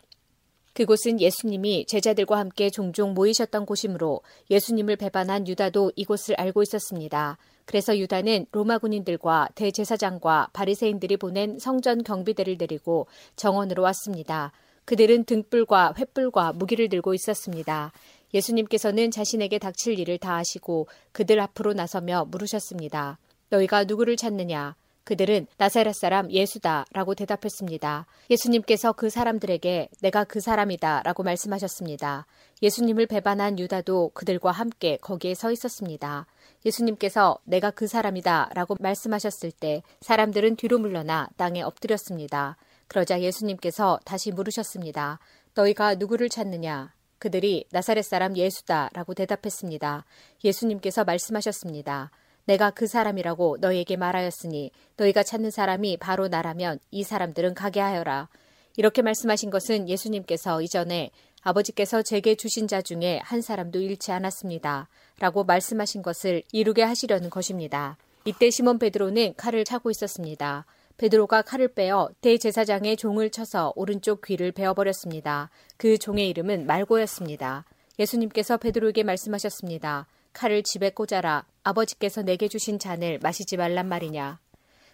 그곳은 예수님이 제자들과 함께 종종 모이셨던 곳이므로 예수님을 배반한 유다도 이곳을 알고 있었습니다. 그래서 유다는 로마 군인들과 대제사장과 바리새인들이 보낸 성전 경비대를 데리고 정원으로 왔습니다. 그들은 등불과 횃불과 무기를 들고 있었습니다. 예수님께서는 자신에게 닥칠 일을 다 하시고 그들 앞으로 나서며 물으셨습니다. 너희가 누구를 찾느냐? 그들은 나사렛 사람 예수다 라고 대답했습니다. 예수님께서 그 사람들에게 내가 그 사람이다 라고 말씀하셨습니다. 예수님을 배반한 유다도 그들과 함께 거기에 서 있었습니다. 예수님께서 내가 그 사람이다 라고 말씀하셨을 때 사람들은 뒤로 물러나 땅에 엎드렸습니다. 그러자 예수님께서 다시 물으셨습니다. 너희가 누구를 찾느냐? 그들이 나사렛 사람 예수다 라고 대답했습니다. 예수님께서 말씀하셨습니다. 내가 그 사람이라고 너희에게 말하였으니 너희가 찾는 사람이 바로 나라면 이 사람들은 가게 하여라. 이렇게 말씀하신 것은 예수님께서 이전에 아버지께서 제게 주신 자 중에 한 사람도 잃지 않았습니다. 라고 말씀하신 것을 이루게 하시려는 것입니다. 이때 시몬 베드로는 칼을 차고 있었습니다. 베드로가 칼을 빼어 대제사장의 종을 쳐서 오른쪽 귀를 베어버렸습니다. 그 종의 이름은 말고였습니다. 예수님께서 베드로에게 말씀하셨습니다. 칼을 집에 꽂아라. 아버지께서 내게 주신 잔을 마시지 말란 말이냐.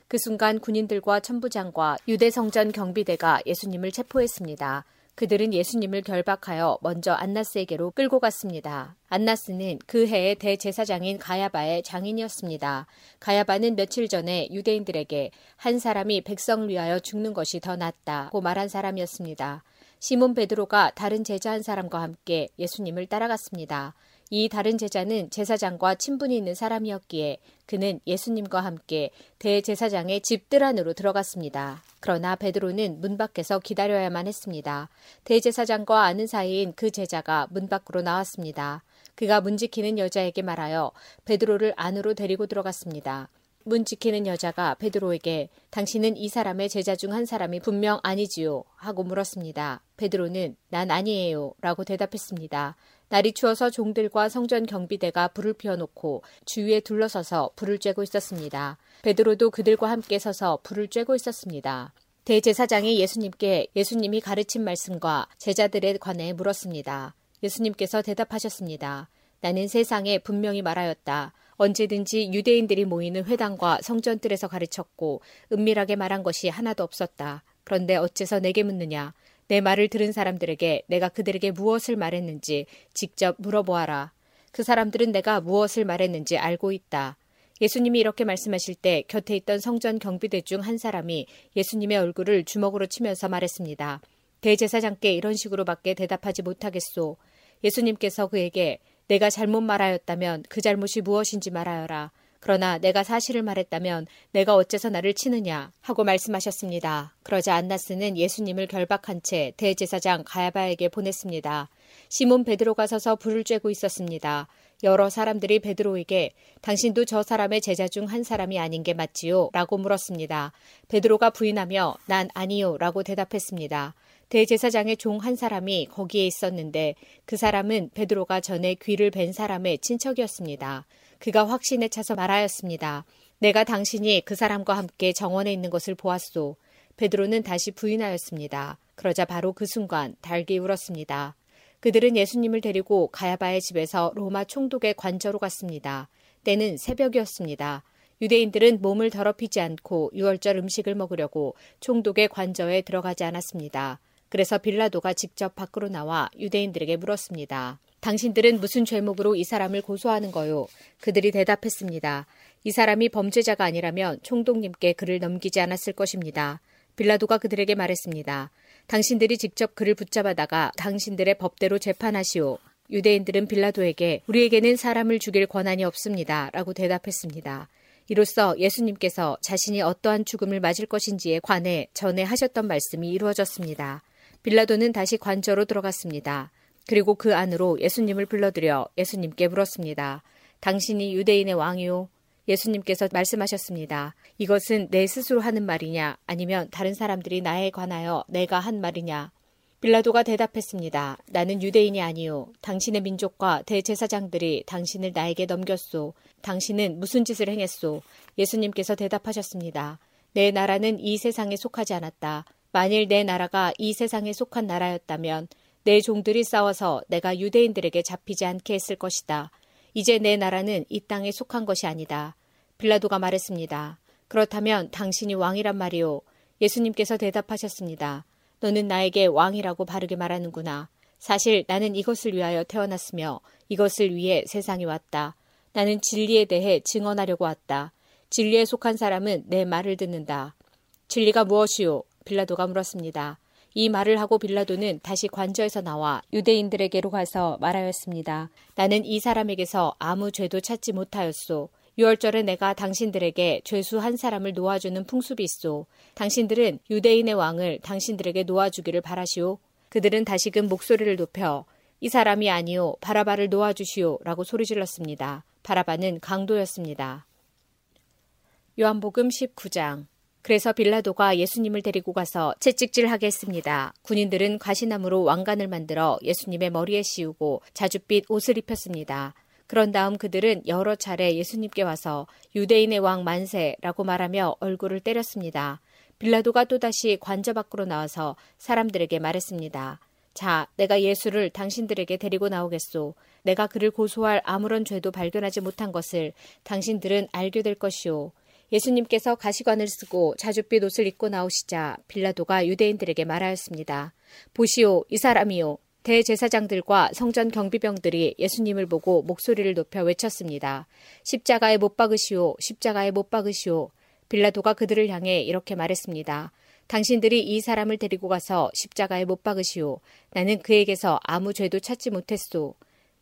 그 순간 군인들과 천부장과 유대 성전 경비대가 예수님을 체포했습니다. 그들은 예수님을 결박하여 먼저 안나스에게로 끌고 갔습니다. 안나스는 그 해의 대제사장인 가야바의 장인이었습니다. 가야바는 며칠 전에 유대인들에게 한 사람이 백성을 위하여 죽는 것이 더 낫다고 말한 사람이었습니다. 시몬 베드로가 다른 제자 한 사람과 함께 예수님을 따라갔습니다. 이 다른 제자는 제사장과 친분이 있는 사람이었기에 그는 예수님과 함께 대제사장의 집들 안으로 들어갔습니다. 그러나 베드로는 문 밖에서 기다려야만 했습니다. 대제사장과 아는 사이인 그 제자가 문 밖으로 나왔습니다. 그가 문 지키는 여자에게 말하여 베드로를 안으로 데리고 들어갔습니다. 문 지키는 여자가 베드로에게 당신은 이 사람의 제자 중 한 사람이 분명 아니지요 하고 물었습니다. 베드로는 난 아니에요 라고 대답했습니다. 날이 추워서 종들과 성전 경비대가 불을 피워놓고 주위에 둘러서서 불을 쬐고 있었습니다. 베드로도 그들과 함께 서서 불을 쬐고 있었습니다. 대제사장이 예수님께 예수님이 가르친 말씀과 제자들에 관해 물었습니다. 예수님께서 대답하셨습니다. 나는 세상에 분명히 말하였다. 언제든지 유대인들이 모이는 회당과 성전들에서 가르쳤고 은밀하게 말한 것이 하나도 없었다. 그런데 어째서 내게 묻느냐? 내 말을 들은 사람들에게 내가 그들에게 무엇을 말했는지 직접 물어보아라. 그 사람들은 내가 무엇을 말했는지 알고 있다. 예수님이 이렇게 말씀하실 때 곁에 있던 성전 경비대 중 한 사람이 예수님의 얼굴을 주먹으로 치면서 말했습니다. 대제사장께 이런 식으로밖에 대답하지 못하겠소. 예수님께서 그에게 내가 잘못 말하였다면 그 잘못이 무엇인지 말하여라. 그러나 내가 사실을 말했다면 내가 어째서 나를 치느냐 하고 말씀하셨습니다. 그러자 안나스는 예수님을 결박한 채 대제사장 가야바에게 보냈습니다. 시몬 베드로가 서서 불을 쬐고 있었습니다. 여러 사람들이 베드로에게 당신도 저 사람의 제자 중 한 사람이 아닌 게 맞지요? 라고 물었습니다. 베드로가 부인하며 난 아니요 라고 대답했습니다. 대제사장의 종 한 사람이 거기에 있었는데 그 사람은 베드로가 전에 귀를 벤 사람의 친척이었습니다. 그가 확신에 차서 말하였습니다. 내가 당신이 그 사람과 함께 정원에 있는 것을 보았소. 베드로는 다시 부인하였습니다. 그러자 바로 그 순간 달기 울었습니다. 그들은 예수님을 데리고 가야바의 집에서 로마 총독의 관저로 갔습니다. 때는 새벽이었습니다. 유대인들은 몸을 더럽히지 않고 유월절 음식을 먹으려고 총독의 관저에 들어가지 않았습니다. 그래서 빌라도가 직접 밖으로 나와 유대인들에게 물었습니다. 당신들은 무슨 죄목으로 이 사람을 고소하는 거요? 그들이 대답했습니다. 이 사람이 범죄자가 아니라면 총독님께 그를 넘기지 않았을 것입니다. 빌라도가 그들에게 말했습니다. 당신들이 직접 그를 붙잡아다가 당신들의 법대로 재판하시오. 유대인들은 빌라도에게 우리에게는 사람을 죽일 권한이 없습니다. 라고 대답했습니다. 이로써 예수님께서 자신이 어떠한 죽음을 맞을 것인지에 관해 전에 하셨던 말씀이 이루어졌습니다. 빌라도는 다시 관저로 들어갔습니다. 그리고 그 안으로 예수님을 불러들여 예수님께 물었습니다. 당신이 유대인의 왕이요? 예수님께서 말씀하셨습니다. 이것은 내 스스로 하는 말이냐 아니면 다른 사람들이 나에 관하여 내가 한 말이냐 빌라도가 대답했습니다. 나는 유대인이 아니요. 당신의 민족과 대제사장들이 당신을 나에게 넘겼소. 당신은 무슨 짓을 행했소? 예수님께서 대답하셨습니다. 내 나라는 이 세상에 속하지 않았다. 만일 내 나라가 이 세상에 속한 나라였다면 내 종들이 싸워서 내가 유대인들에게 잡히지 않게 했을 것이다. 이제 내 나라는 이 땅에 속한 것이 아니다. 빌라도가 말했습니다. 그렇다면 당신이 왕이란 말이오. 예수님께서 대답하셨습니다. 너는 나에게 왕이라고 바르게 말하는구나. 사실 나는 이것을 위하여 태어났으며 이것을 위해 세상에 왔다. 나는 진리에 대해 증언하려고 왔다. 진리에 속한 사람은 내 말을 듣는다. 진리가 무엇이오? 빌라도가 물었습니다. 이 말을 하고 빌라도는 다시 관저에서 나와 유대인들에게로 가서 말하였습니다. 나는 이 사람에게서 아무 죄도 찾지 못하였소. 유월절에 내가 당신들에게 죄수 한 사람을 놓아주는 풍습이 있소. 당신들은 유대인의 왕을 당신들에게 놓아주기를 바라시오. 그들은 다시금 목소리를 높여 이 사람이 아니오 바라바를 놓아주시오 라고 소리질렀습니다. 바라바는 강도였습니다. 요한복음 19장 그래서 빌라도가 예수님을 데리고 가서 채찍질하게 했습니다. 군인들은 가시나무로 왕관을 만들어 예수님의 머리에 씌우고 자줏빛 옷을 입혔습니다. 그런 다음 그들은 여러 차례 예수님께 와서 유대인의 왕 만세라고 말하며 얼굴을 때렸습니다. 빌라도가 또다시 관저 밖으로 나와서 사람들에게 말했습니다. 자, 내가 예수를 당신들에게 데리고 나오겠소. 내가 그를 고소할 아무런 죄도 발견하지 못한 것을 당신들은 알게 될 것이오. 예수님께서 가시관을 쓰고 자줏빛 옷을 입고 나오시자 빌라도가 유대인들에게 말하였습니다. 보시오, 이 사람이요. 대제사장들과 성전 경비병들이 예수님을 보고 목소리를 높여 외쳤습니다. 십자가에 못 박으시오, 십자가에 못 박으시오. 빌라도가 그들을 향해 이렇게 말했습니다. 당신들이 이 사람을 데리고 가서 십자가에 못 박으시오. 나는 그에게서 아무 죄도 찾지 못했소.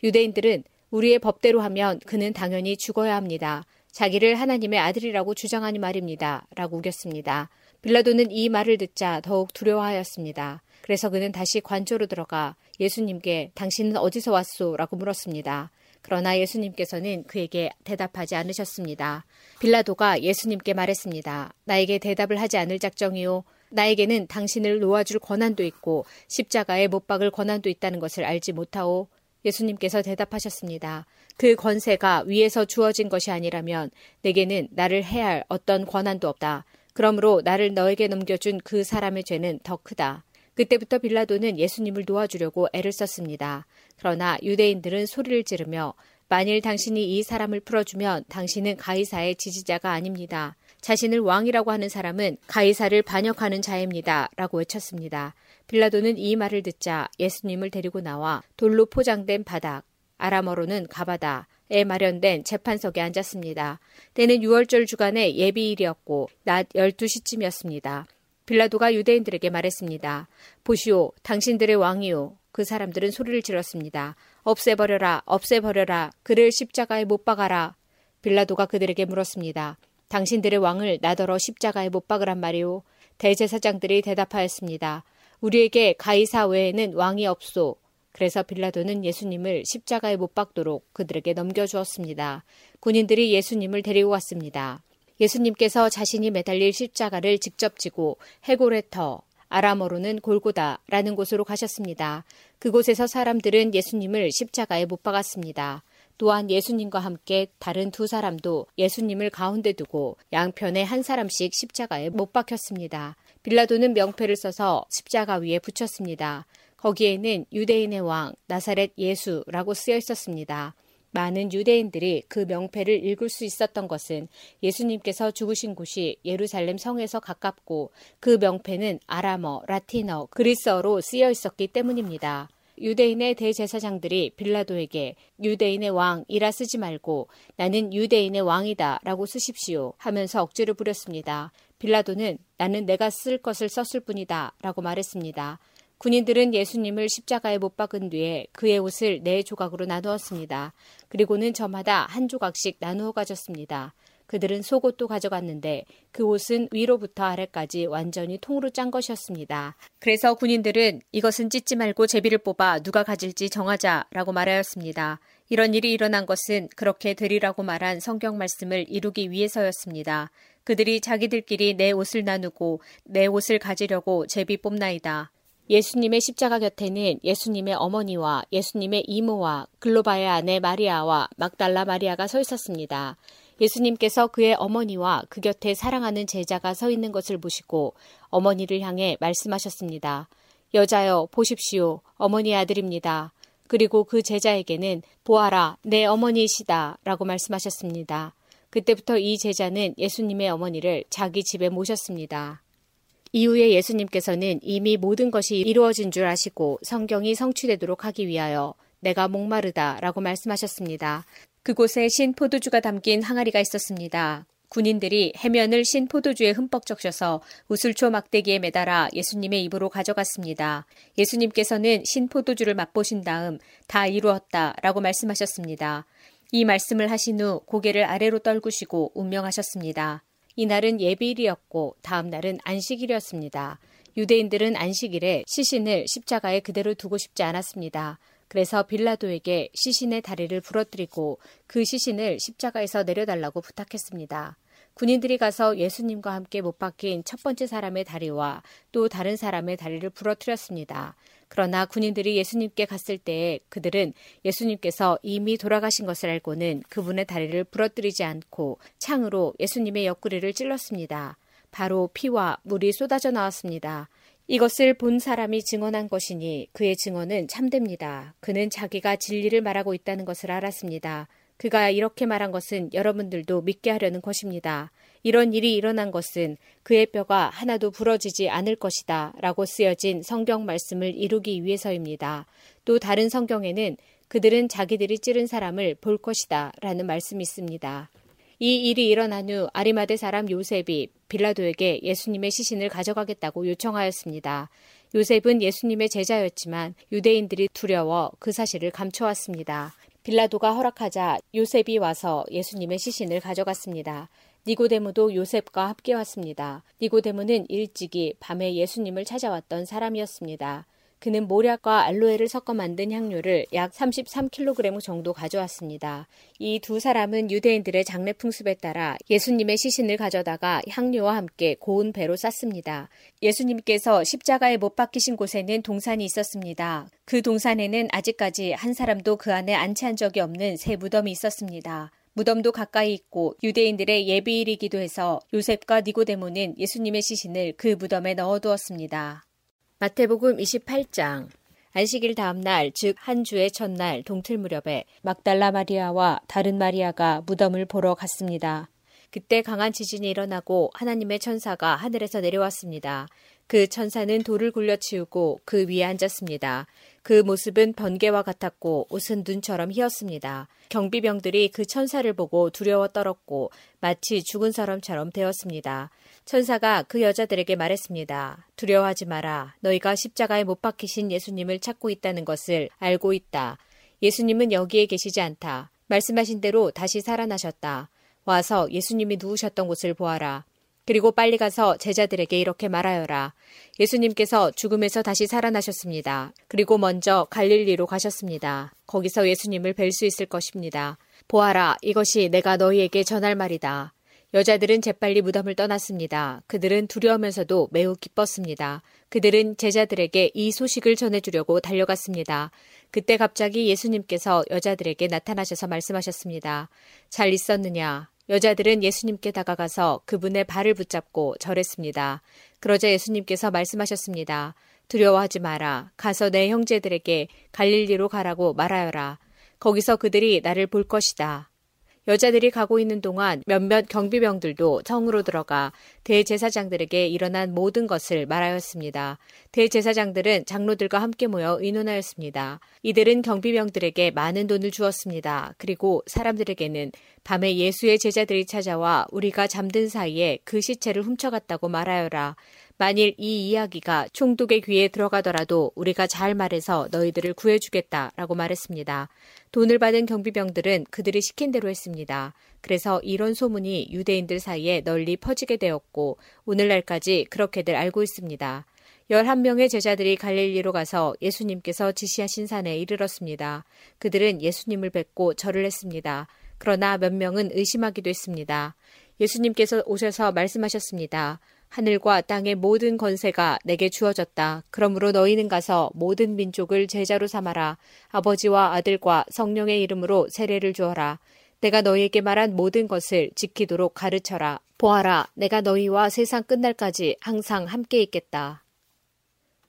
유대인들은 우리의 법대로 하면 그는 당연히 죽어야 합니다. 자기를 하나님의 아들이라고 주장하니 말입니다. 라고 우겼습니다. 빌라도는 이 말을 듣자 더욱 두려워하였습니다. 그래서 그는 다시 관조로 들어가 예수님께 당신은 어디서 왔소? 라고 물었습니다. 그러나 예수님께서는 그에게 대답하지 않으셨습니다. 빌라도가 예수님께 말했습니다. 나에게 대답을 하지 않을 작정이요. 나에게는 당신을 놓아줄 권한도 있고 십자가에 못 박을 권한도 있다는 것을 알지 못하오. 예수님께서 대답하셨습니다. 그 권세가 위에서 주어진 것이 아니라면 내게는 나를 해할 어떤 권한도 없다. 그러므로 나를 너에게 넘겨준 그 사람의 죄는 더 크다. 그때부터 빌라도는 예수님을 도와주려고 애를 썼습니다. 그러나 유대인들은 소리를 지르며 만일 당신이 이 사람을 풀어주면 당신은 가이사의 지지자가 아닙니다. 자신을 왕이라고 하는 사람은 가이사를 반역하는 자입니다. 라고 외쳤습니다. 빌라도는 이 말을 듣자 예수님을 데리고 나와 돌로 포장된 바닥, 아람어로는 가바다 에 마련된 재판석에 앉았습니다. 때는 6월절 주간의 예비일이었고 낮 12시쯤이었습니다. 빌라도가 유대인들에게 말했습니다. 보시오, 당신들의 왕이오. 그 사람들은 소리를 질렀습니다. 없애버려라, 없애버려라, 그를 십자가에 못 박아라. 빌라도가 그들에게 물었습니다. 당신들의 왕을 나더러 십자가에 못 박으란 말이오. 대제사장들이 대답하였습니다. 우리에게 가이사 외에는 왕이 없소. 그래서 빌라도는 예수님을 십자가에 못 박도록 그들에게 넘겨주었습니다. 군인들이 예수님을 데리고 갔습니다. 예수님께서 자신이 매달릴 십자가를 직접 지고 헤고레터, 아람어로는 골고다라는 곳으로 가셨습니다. 그곳에서 사람들은 예수님을 십자가에 못 박았습니다. 또한 예수님과 함께 다른 두 사람도 예수님을 가운데 두고 양편에 한 사람씩 십자가에 못 박혔습니다. 빌라도는 명패를 써서 십자가 위에 붙였습니다. 거기에는 유대인의 왕 나사렛 예수라고 쓰여 있었습니다. 많은 유대인들이 그 명패를 읽을 수 있었던 것은 예수님께서 죽으신 곳이 예루살렘 성에서 가깝고 그 명패는 아람어, 라틴어, 그리스어로 쓰여 있었기 때문입니다. 유대인의 대제사장들이 빌라도에게 유대인의 왕이라 쓰지 말고 나는 유대인의 왕이다 라고 쓰십시오 하면서 억지를 부렸습니다. 빌라도는 나는 내가 쓸 것을 썼을 뿐이다 라고 말했습니다. 군인들은 예수님을 십자가에 못 박은 뒤에 그의 옷을 네 조각으로 나누었습니다. 그리고는 저마다 한 조각씩 나누어 가졌습니다. 그들은 속옷도 가져갔는데 그 옷은 위로부터 아래까지 완전히 통으로 짠 것이었습니다. 그래서 군인들은 이것은 찢지 말고 제비를 뽑아 누가 가질지 정하자라고 말하였습니다. 이런 일이 일어난 것은 그렇게 되리라고 말한 성경 말씀을 이루기 위해서였습니다. 그들이 자기들끼리 내 옷을 나누고 내 옷을 가지려고 제비 뽑나이다. 예수님의 십자가 곁에는 예수님의 어머니와 예수님의 이모와 글로바의 아내 마리아와 막달라 마리아가 서 있었습니다. 예수님께서 그의 어머니와 그 곁에 사랑하는 제자가 서 있는 것을 보시고 어머니를 향해 말씀하셨습니다. 여자여, 보십시오. 어머니의 아들입니다. 그리고 그 제자에게는 보아라, 내 어머니이시다. 라고 말씀하셨습니다. 그때부터 이 제자는 예수님의 어머니를 자기 집에 모셨습니다. 이후에 예수님께서는 이미 모든 것이 이루어진 줄 아시고 성경이 성취되도록 하기 위하여 내가 목마르다 라고 말씀하셨습니다. 그곳에 신 포도주가 담긴 항아리가 있었습니다. 군인들이 해면을 신 포도주에 흠뻑 적셔서 우슬초 막대기에 매달아 예수님의 입으로 가져갔습니다. 예수님께서는 신 포도주를 맛보신 다음 다 이루었다 라고 말씀하셨습니다. 이 말씀을 하신 후 고개를 아래로 떨구시고 운명하셨습니다. 이날은 예비일이었고 다음 날은 안식일이었습니다. 유대인들은 안식일에 시신을 십자가에 그대로 두고 싶지 않았습니다. 그래서 빌라도에게 시신의 다리를 부러뜨리고 그 시신을 십자가에서 내려달라고 부탁했습니다. 군인들이 가서 예수님과 함께 못 박힌 첫 번째 사람의 다리와 또 다른 사람의 다리를 부러뜨렸습니다. 그러나 군인들이 예수님께 갔을 때에 그들은 예수님께서 이미 돌아가신 것을 알고는 그분의 다리를 부러뜨리지 않고 창으로 예수님의 옆구리를 찔렀습니다. 바로 피와 물이 쏟아져 나왔습니다. 이것을 본 사람이 증언한 것이니 그의 증언은 참됩니다. 그는 자기가 진리를 말하고 있다는 것을 알았습니다. 그가 이렇게 말한 것은 여러분들도 믿게 하려는 것입니다. 이런 일이 일어난 것은 그의 뼈가 하나도 부러지지 않을 것이다 라고 쓰여진 성경 말씀을 이루기 위해서입니다. 또 다른 성경에는 그들은 자기들이 찌른 사람을 볼 것이다 라는 말씀이 있습니다. 이 일이 일어난 후 아리마대 사람 요셉이 빌라도에게 예수님의 시신을 가져가겠다고 요청하였습니다. 요셉은 예수님의 제자였지만 유대인들이 두려워 그 사실을 감춰왔습니다. 빌라도가 허락하자 요셉이 와서 예수님의 시신을 가져갔습니다. 니고데모도 요셉과 함께 왔습니다. 니고데모는 일찍이 밤에 예수님을 찾아왔던 사람이었습니다. 그는 모략과 알로에를 섞어 만든 향료를 약 33kg 정도 가져왔습니다. 이 두 사람은 유대인들의 장례 풍습에 따라 예수님의 시신을 가져다가 향료와 함께 고운 배로 쌌습니다. 예수님께서 십자가에 못 박히신 곳에는 동산이 있었습니다. 그 동산에는 아직까지 한 사람도 그 안에 안치한 적이 없는 새 무덤이 있었습니다. 무덤도 가까이 있고 유대인들의 예비일이기도 해서 요셉과 니고데모는 예수님의 시신을 그 무덤에 넣어두었습니다. 마태복음 28장 안식일 다음 날, 즉 한 주의 첫날 동틀 무렵에 막달라 마리아와 다른 마리아가 무덤을 보러 갔습니다. 그때 강한 지진이 일어나고 하나님의 천사가 하늘에서 내려왔습니다. 그 천사는 돌을 굴려치우고 그 위에 앉았습니다. 그 모습은 번개와 같았고 옷은 눈처럼 희었습니다. 경비병들이 그 천사를 보고 두려워 떨었고 마치 죽은 사람처럼 되었습니다. 천사가 그 여자들에게 말했습니다. 두려워하지 마라. 너희가 십자가에 못 박히신 예수님을 찾고 있다는 것을 알고 있다. 예수님은 여기에 계시지 않다. 말씀하신 대로 다시 살아나셨다. 와서 예수님이 누우셨던 곳을 보아라. 그리고 빨리 가서 제자들에게 이렇게 말하여라. 예수님께서 죽음에서 다시 살아나셨습니다. 그리고 먼저 갈릴리로 가셨습니다. 거기서 예수님을 뵐 수 있을 것입니다. 보아라, 이것이 내가 너희에게 전할 말이다. 여자들은 재빨리 무덤을 떠났습니다. 그들은 두려우면서도 매우 기뻤습니다. 그들은 제자들에게 이 소식을 전해주려고 달려갔습니다. 그때 갑자기 예수님께서 여자들에게 나타나셔서 말씀하셨습니다. 잘 있었느냐? 여자들은 예수님께 다가가서 그분의 발을 붙잡고 절했습니다. 그러자 예수님께서 말씀하셨습니다. 두려워하지 마라. 가서 내 형제들에게 갈릴리로 가라고 말하여라. 거기서 그들이 나를 볼 것이다. 여자들이 가고 있는 동안 몇몇 경비병들도 성으로 들어가 대제사장들에게 일어난 모든 것을 말하였습니다. 대제사장들은 장로들과 함께 모여 의논하였습니다. 이들은 경비병들에게 많은 돈을 주었습니다. 그리고 사람들에게는 밤에 예수의 제자들이 찾아와 우리가 잠든 사이에 그 시체를 훔쳐갔다고 말하여라. 만일 이 이야기가 총독의 귀에 들어가더라도 우리가 잘 말해서 너희들을 구해주겠다 라고 말했습니다. 돈을 받은 경비병들은 그들이 시킨 대로 했습니다. 그래서 이런 소문이 유대인들 사이에 널리 퍼지게 되었고 오늘날까지 그렇게들 알고 있습니다. 11명의 제자들이 갈릴리로 가서 예수님께서 지시하신 산에 이르렀습니다. 그들은 예수님을 뵙고 절을 했습니다. 그러나 몇 명은 의심하기도 했습니다. 예수님께서 오셔서 말씀하셨습니다. 하늘과 땅의 모든 권세가 내게 주어졌다. 그러므로 너희는 가서 모든 민족을 제자로 삼아라. 아버지와 아들과 성령의 이름으로 세례를 주어라. 내가 너희에게 말한 모든 것을 지키도록 가르쳐라. 보아라, 내가 너희와 세상 끝날까지 항상 함께 있겠다.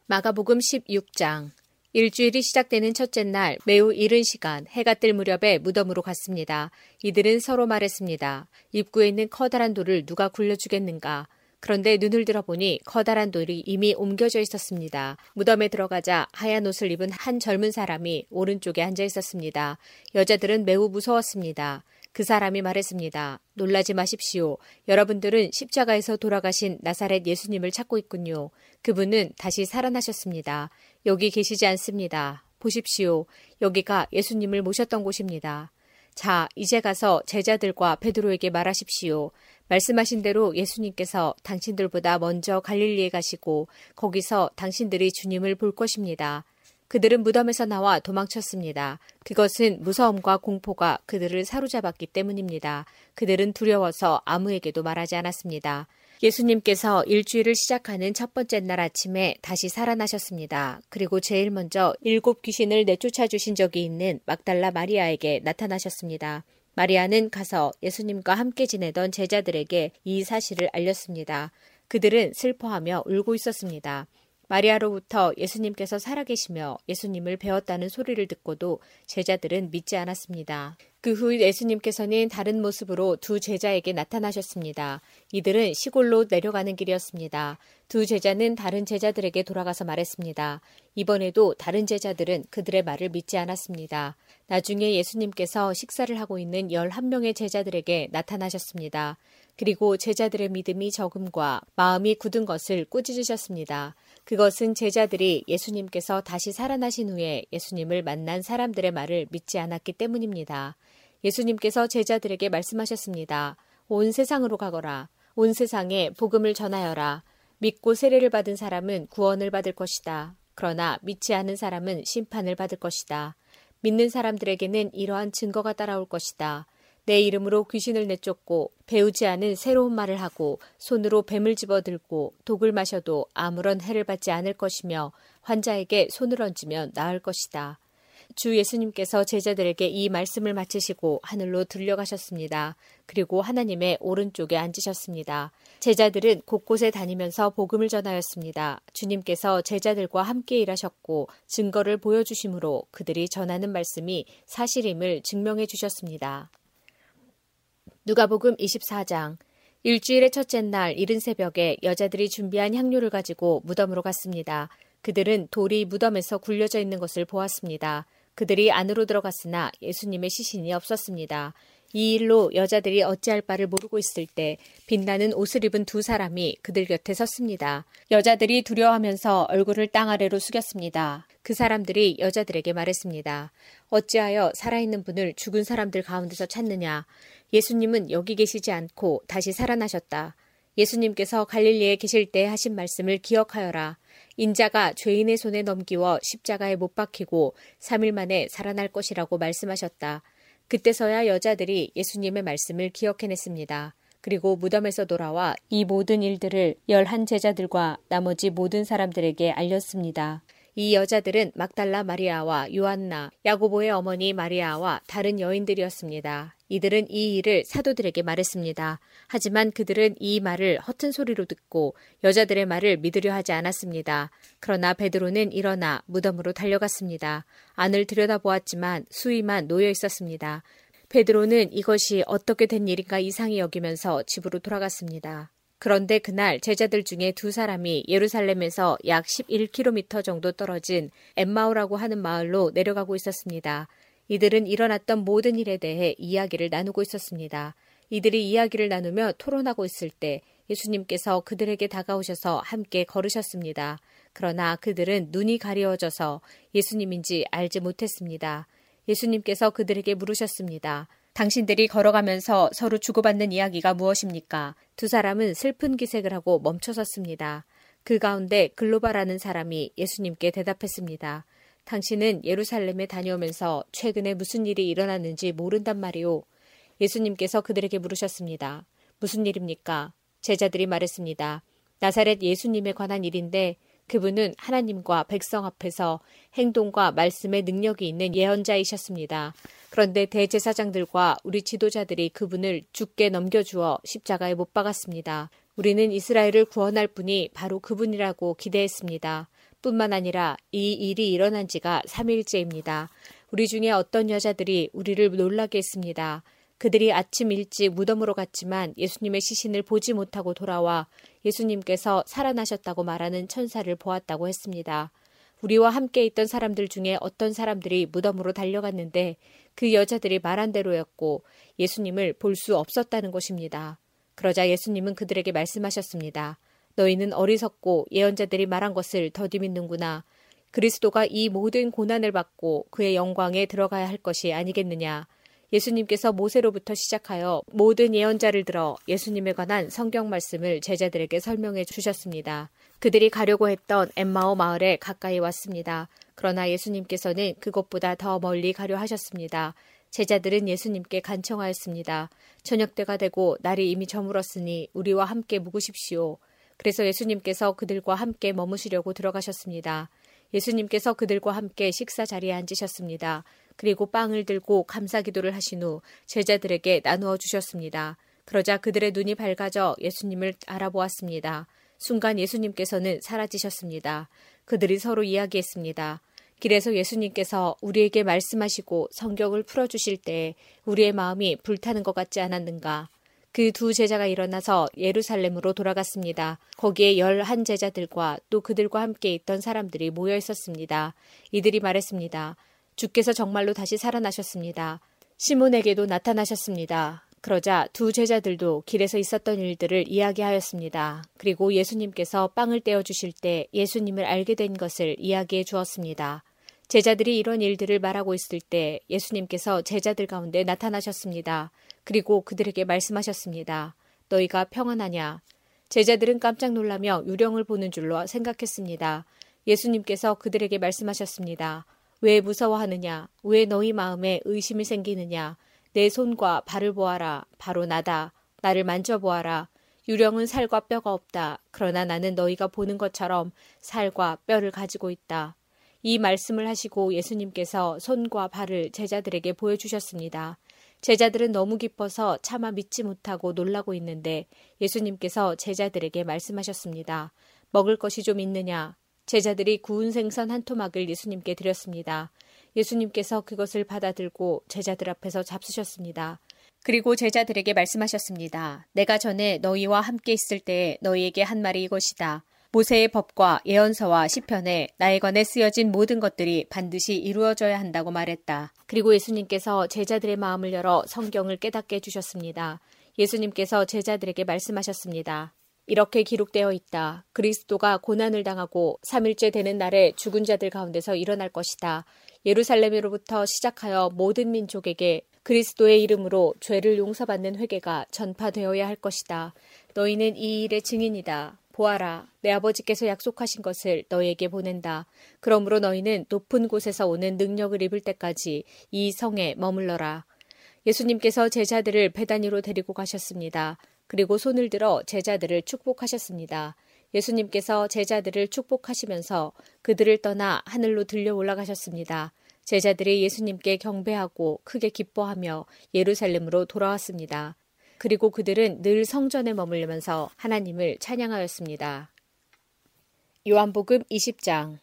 마가복음 16장 일주일이 시작되는 첫째 날 매우 이른 시간 해가 뜰 무렵에 무덤으로 갔습니다. 이들은 서로 말했습니다. 입구에 있는 커다란 돌을 누가 굴려주겠는가? 그런데 눈을 들어보니 커다란 돌이 이미 옮겨져 있었습니다. 무덤에 들어가자 하얀 옷을 입은 한 젊은 사람이 오른쪽에 앉아 있었습니다. 여자들은 매우 무서웠습니다. 그 사람이 말했습니다. 놀라지 마십시오. 여러분들은 십자가에서 돌아가신 나사렛 예수님을 찾고 있군요. 그분은 다시 살아나셨습니다. 여기 계시지 않습니다. 보십시오. 여기가 예수님을 모셨던 곳입니다. 자, 이제 가서 제자들과 베드로에게 말하십시오. 말씀하신 대로 예수님께서 당신들보다 먼저 갈릴리에 가시고 거기서 당신들이 주님을 볼 것입니다. 그들은 무덤에서 나와 도망쳤습니다. 그것은 무서움과 공포가 그들을 사로잡았기 때문입니다. 그들은 두려워서 아무에게도 말하지 않았습니다. 예수님께서 일주일을 시작하는 첫 번째 날 아침에 다시 살아나셨습니다. 그리고 제일 먼저 일곱 귀신을 내쫓아 주신 적이 있는 막달라 마리아에게 나타나셨습니다. 마리아는 가서 예수님과 함께 지내던 제자들에게 이 사실을 알렸습니다. 그들은 슬퍼하며 울고 있었습니다. 마리아로부터 예수님께서 살아계시며 예수님을 배웠다는 소리를 듣고도 제자들은 믿지 않았습니다. 그 후 예수님께서는 다른 모습으로 두 제자에게 나타나셨습니다. 이들은 시골로 내려가는 길이었습니다. 두 제자는 다른 제자들에게 돌아가서 말했습니다. 이번에도 다른 제자들은 그들의 말을 믿지 않았습니다. 나중에 예수님께서 식사를 하고 있는 11명의 제자들에게 나타나셨습니다. 그리고 제자들의 믿음이 적음과 마음이 굳은 것을 꾸짖으셨습니다. 그것은 제자들이 예수님께서 다시 살아나신 후에 예수님을 만난 사람들의 말을 믿지 않았기 때문입니다. 예수님께서 제자들에게 말씀하셨습니다. 온 세상으로 가거라. 온 세상에 복음을 전하여라. 믿고 세례를 받은 사람은 구원을 받을 것이다. 그러나 믿지 않은 사람은 심판을 받을 것이다. 믿는 사람들에게는 이러한 증거가 따라올 것이다. 내 이름으로 귀신을 내쫓고 배우지 않은 새로운 말을 하고 손으로 뱀을 집어들고 독을 마셔도 아무런 해를 받지 않을 것이며 환자에게 손을 얹으면 나을 것이다. 주 예수님께서 제자들에게 이 말씀을 마치시고 하늘로 들려가셨습니다. 그리고 하나님의 오른쪽에 앉으셨습니다. 제자들은 곳곳에 다니면서 복음을 전하였습니다. 주님께서 제자들과 함께 일하셨고 증거를 보여주심으로 그들이 전하는 말씀이 사실임을 증명해 주셨습니다. 누가복음 24장 일주일의 첫째 날 이른 새벽에 여자들이 준비한 향료를 가지고 무덤으로 갔습니다. 그들은 돌이 무덤에서 굴려져 있는 것을 보았습니다. 그들이 안으로 들어갔으나 예수님의 시신이 없었습니다. 이 일로 여자들이 어찌할 바를 모르고 있을 때 빛나는 옷을 입은 두 사람이 그들 곁에 섰습니다. 여자들이 두려워하면서 얼굴을 땅 아래로 숙였습니다. 그 사람들이 여자들에게 말했습니다. 어찌하여 살아있는 분을 죽은 사람들 가운데서 찾느냐? 예수님은 여기 계시지 않고 다시 살아나셨다. 예수님께서 갈릴리에 계실 때 하신 말씀을 기억하여라. 인자가 죄인의 손에 넘기워 십자가에 못 박히고 3일 만에 살아날 것이라고 말씀하셨다. 그때서야 여자들이 예수님의 말씀을 기억해냈습니다. 그리고 무덤에서 돌아와 이 모든 일들을 열한 제자들과 나머지 모든 사람들에게 알렸습니다. 이 여자들은 막달라 마리아와 요한나, 야고보의 어머니 마리아와 다른 여인들이었습니다. 이들은 이 일을 사도들에게 말했습니다. 하지만 그들은 이 말을 허튼 소리로 듣고 여자들의 말을 믿으려 하지 않았습니다. 그러나 베드로는 일어나 무덤으로 달려갔습니다. 안을 들여다보았지만 수위만 놓여 있었습니다. 베드로는 이것이 어떻게 된 일인가 이상히 여기면서 집으로 돌아갔습니다. 그런데 그날 제자들 중에 두 사람이 예루살렘에서 약 11km 정도 떨어진 엠마오라고 하는 마을로 내려가고 있었습니다. 이들은 일어났던 모든 일에 대해 이야기를 나누고 있었습니다. 이들이 이야기를 나누며 토론하고 있을 때 예수님께서 그들에게 다가오셔서 함께 걸으셨습니다. 그러나 그들은 눈이 가리워져서 예수님인지 알지 못했습니다. 예수님께서 그들에게 물으셨습니다. 당신들이 걸어가면서 서로 주고받는 이야기가 무엇입니까? 두 사람은 슬픈 기색을 하고 멈춰섰습니다. 그 가운데 글로바라는 사람이 예수님께 대답했습니다. 당신은 예루살렘에 다녀오면서 최근에 무슨 일이 일어났는지 모른단 말이오. 예수님께서 그들에게 물으셨습니다. 무슨 일입니까? 제자들이 말했습니다. 나사렛 예수님에 관한 일인데 그분은 하나님과 백성 앞에서 행동과 말씀의 능력이 있는 예언자이셨습니다. 그런데 대제사장들과 우리 지도자들이 그분을 죽게 넘겨주어 십자가에 못 박았습니다. 우리는 이스라엘을 구원할 분이 바로 그분이라고 기대했습니다. 뿐만 아니라 이 일이 일어난 지가 3일째입니다. 우리 중에 어떤 여자들이 우리를 놀라게 했습니다. 그들이 아침 일찍 무덤으로 갔지만 예수님의 시신을 보지 못하고 돌아와 예수님께서 살아나셨다고 말하는 천사를 보았다고 했습니다. 우리와 함께 있던 사람들 중에 어떤 사람들이 무덤으로 달려갔는데 그 여자들이 말한 대로였고 예수님을 볼 수 없었다는 것입니다. 그러자 예수님은 그들에게 말씀하셨습니다. 너희는 어리석고 예언자들이 말한 것을 더디 믿는구나. 그리스도가 이 모든 고난을 받고 그의 영광에 들어가야 할 것이 아니겠느냐. 예수님께서 모세로부터 시작하여 모든 예언자를 들어 예수님에 관한 성경 말씀을 제자들에게 설명해 주셨습니다. 그들이 가려고 했던 엠마오 마을에 가까이 왔습니다. 그러나 예수님께서는 그것보다 더 멀리 가려 하셨습니다. 제자들은 예수님께 간청하였습니다. 저녁 때가 되고 날이 이미 저물었으니 우리와 함께 묵으십시오. 그래서 예수님께서 그들과 함께 머무시려고 들어가셨습니다. 예수님께서 그들과 함께 식사 자리에 앉으셨습니다. 그리고 빵을 들고 감사 기도를 하신 후 제자들에게 나누어 주셨습니다. 그러자 그들의 눈이 밝아져 예수님을 알아보았습니다. 순간 예수님께서는 사라지셨습니다. 그들이 서로 이야기했습니다. 길에서 예수님께서 우리에게 말씀하시고 성경을 풀어주실 때 우리의 마음이 불타는 것 같지 않았는가? 그 두 제자가 일어나서 예루살렘으로 돌아갔습니다. 거기에 열한 제자들과 또 그들과 함께 있던 사람들이 모여 있었습니다. 이들이 말했습니다. 주께서 정말로 다시 살아나셨습니다. 시몬에게도 나타나셨습니다. 그러자 두 제자들도 길에서 있었던 일들을 이야기하였습니다. 그리고 예수님께서 빵을 떼어 주실 때 예수님을 알게 된 것을 이야기해 주었습니다. 제자들이 이런 일들을 말하고 있을 때 예수님께서 제자들 가운데 나타나셨습니다. 그리고 그들에게 말씀하셨습니다. 너희가 평안하냐? 제자들은 깜짝 놀라며 유령을 보는 줄로 생각했습니다. 예수님께서 그들에게 말씀하셨습니다. 왜 무서워하느냐? 왜 너희 마음에 의심이 생기느냐? 내 손과 발을 보아라. 바로 나다. 나를 만져보아라. 유령은 살과 뼈가 없다. 그러나 나는 너희가 보는 것처럼 살과 뼈를 가지고 있다. 이 말씀을 하시고 예수님께서 손과 발을 제자들에게 보여주셨습니다. 제자들은 너무 기뻐서 차마 믿지 못하고 놀라고 있는데 예수님께서 제자들에게 말씀하셨습니다. 먹을 것이 좀 있느냐? 제자들이 구운 생선 한 토막을 예수님께 드렸습니다. 예수님께서 그것을 받아들고 제자들 앞에서 잡수셨습니다. 그리고 제자들에게 말씀하셨습니다. 내가 전에 너희와 함께 있을 때 너희에게 한 말이 이것이다. 모세의 법과 예언서와 시편에 나에 관해 쓰여진 모든 것들이 반드시 이루어져야 한다고 말했다. 그리고 예수님께서 제자들의 마음을 열어 성경을 깨닫게 해주셨습니다. 예수님께서 제자들에게 말씀하셨습니다. 이렇게 기록되어 있다. 그리스도가 고난을 당하고 3일째 되는 날에 죽은 자들 가운데서 일어날 것이다. 예루살렘으로부터 시작하여 모든 민족에게 그리스도의 이름으로 죄를 용서받는 회개가 전파되어야 할 것이다. 너희는 이 일의 증인이다. 보아라, 내 아버지께서 약속하신 것을 너희에게 보낸다. 그러므로 너희는 높은 곳에서 오는 능력을 입을 때까지 이 성에 머물러라. 예수님께서 제자들을 배단위로 데리고 가셨습니다. 그리고 손을 들어 제자들을 축복하셨습니다. 예수님께서 제자들을 축복하시면서 그들을 떠나 하늘로 들려 올라가셨습니다. 제자들이 예수님께 경배하고 크게 기뻐하며 예루살렘으로 돌아왔습니다. 그리고 그들은 늘 성전에 머물면서 하나님을 찬양하였습니다. 요한복음 20장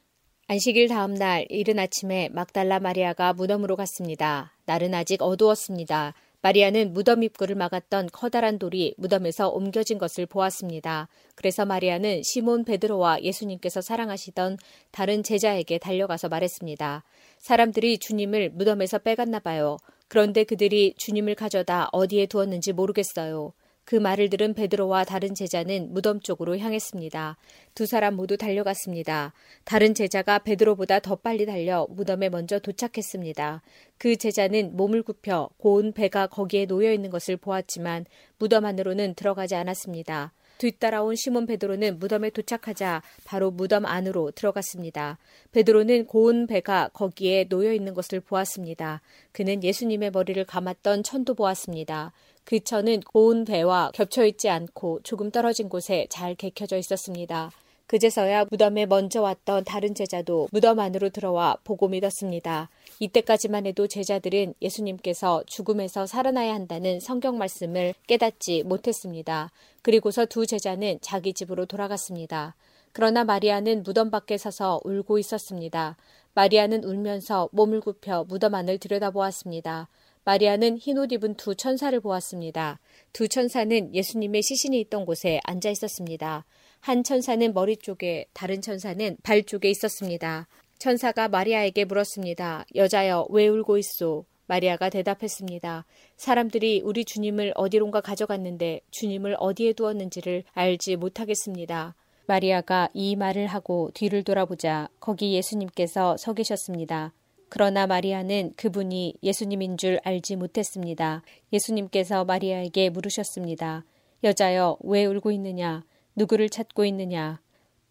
안식일 다음 날 이른 아침에 막달라 마리아가 무덤으로 갔습니다. 날은 아직 어두웠습니다. 마리아는 무덤 입구를 막았던 커다란 돌이 무덤에서 옮겨진 것을 보았습니다. 그래서 마리아는 시몬 베드로와 예수님께서 사랑하시던 다른 제자에게 달려가서 말했습니다. 사람들이 주님을 무덤에서 빼갔나 봐요. 그런데 그들이 주님을 가져다 어디에 두었는지 모르겠어요. 그 말을 들은 베드로와 다른 제자는 무덤 쪽으로 향했습니다. 두 사람 모두 달려갔습니다. 다른 제자가 베드로보다 더 빨리 달려 무덤에 먼저 도착했습니다. 그 제자는 몸을 굽혀 고운 배가 거기에 놓여 있는 것을 보았지만 무덤 안으로는 들어가지 않았습니다. 뒤따라온 시몬 베드로는 무덤에 도착하자 바로 무덤 안으로 들어갔습니다. 베드로는 고운 배가 거기에 놓여 있는 것을 보았습니다. 그는 예수님의 머리를 감았던 천도 보았습니다. 그 천은 고운 배와 겹쳐 있지 않고 조금 떨어진 곳에 잘 개켜져 있었습니다. 그제서야 무덤에 먼저 왔던 다른 제자도 무덤 안으로 들어와 보고 믿었습니다. 이때까지만 해도 제자들은 예수님께서 죽음에서 살아나야 한다는 성경 말씀을 깨닫지 못했습니다. 그리고서 두 제자는 자기 집으로 돌아갔습니다. 그러나 마리아는 무덤 밖에 서서 울고 있었습니다. 마리아는 울면서 몸을 굽혀 무덤 안을 들여다보았습니다. 마리아는 흰옷 입은 두 천사를 보았습니다. 두 천사는 예수님의 시신이 있던 곳에 앉아 있었습니다. 한 천사는 머리 쪽에, 다른 천사는 발 쪽에 있었습니다. 천사가 마리아에게 물었습니다. 여자여, 왜 울고 있소? 마리아가 대답했습니다. 사람들이 우리 주님을 어디론가 가져갔는데 주님을 어디에 두었는지를 알지 못하겠습니다. 마리아가 이 말을 하고 뒤를 돌아보자 거기 예수님께서 서 계셨습니다. 그러나 마리아는 그분이 예수님인 줄 알지 못했습니다. 예수님께서 마리아에게 물으셨습니다. 여자여, 왜 울고 있느냐? 누구를 찾고 있느냐.